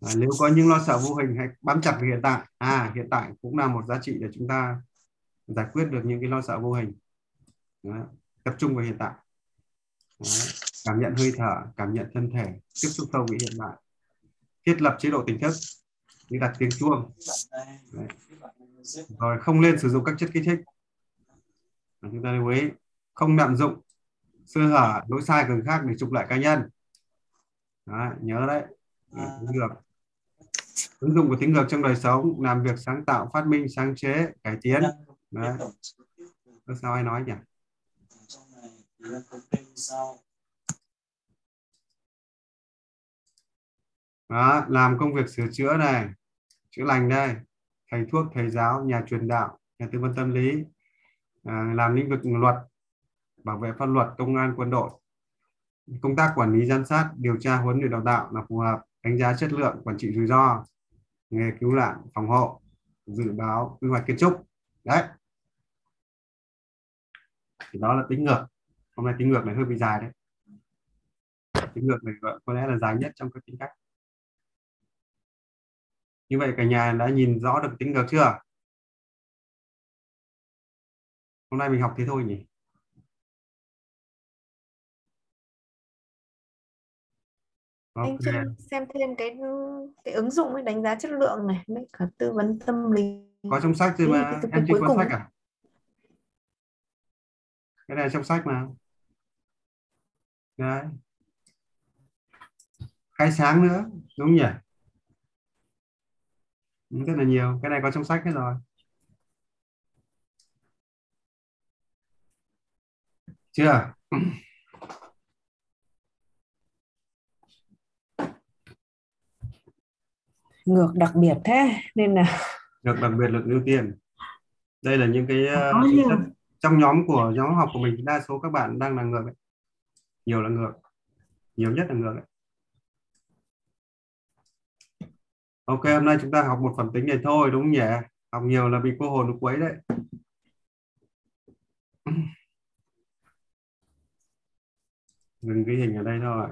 à, nếu có những lo sợ vô hình hãy bám chặt vào hiện tại à hiện tại cũng là một giá trị để chúng ta giải quyết được những cái lo sợ vô hình Đó. tập trung vào hiện tại Đó. cảm nhận hơi thở cảm nhận thân thể tiếp xúc sâu với hiện tại thiết lập chế độ tỉnh thức như đặt tiếng chuông Đấy. rồi không nên sử dụng các chất kích thích Và chúng ta lưu ý không lạm dụng sơ hở lỗi sai của người khác để trục lợi cá nhân Đó. nhớ đấy à. được ứng dụng của tính ngược trong đời sống làm việc sáng tạo phát minh sáng chế cải tiến. Đấy. Sao ai nói nhỉ? Đó, làm công việc sửa chữa này chữa lành đây. Thầy thuốc thầy giáo nhà truyền đạo nhà tư vấn tâm lý. À, làm lĩnh vực luật bảo vệ pháp luật công an quân đội. Công tác quản lý giám sát điều tra huấn luyện đào tạo là phù hợp đánh giá chất lượng, quản trị rủi ro, nghề cứu nạn, phòng hộ, dự báo quy hoạch kiến trúc. Đấy. Thì đó là tính ngược. Hôm nay tính ngược này hơi bị dài đấy. Tính ngược này có lẽ là dài nhất trong các tính cách. Như vậy cả nhà đã nhìn rõ được tính ngược chưa? Hôm nay mình học thế thôi nhỉ? Anh xem, xem thêm cái cái ứng dụng ấy đánh giá chất lượng này với cả tư vấn tâm lý. Có trong sách rồi mà? em chưa có sách à? Cái này trong sách mà. Đấy. Khai sáng nữa đúng nhỉ? Rất là nhiều. Cái này có trong sách hết rồi. Chưa ngược đặc biệt thế nên là ngược đặc biệt lực ưu tiên. Đây là những cái uh, trong nhóm của nhóm học của mình đa số các bạn đang là ngược ấy. nhiều là ngược. Nhiều nhất là ngược ấy. ok hôm nay chúng ta học một phần tính này thôi đúng nhỉ? Học nhiều là bị cô hồn quấy đấy. Dừng cái hình ở đây thôi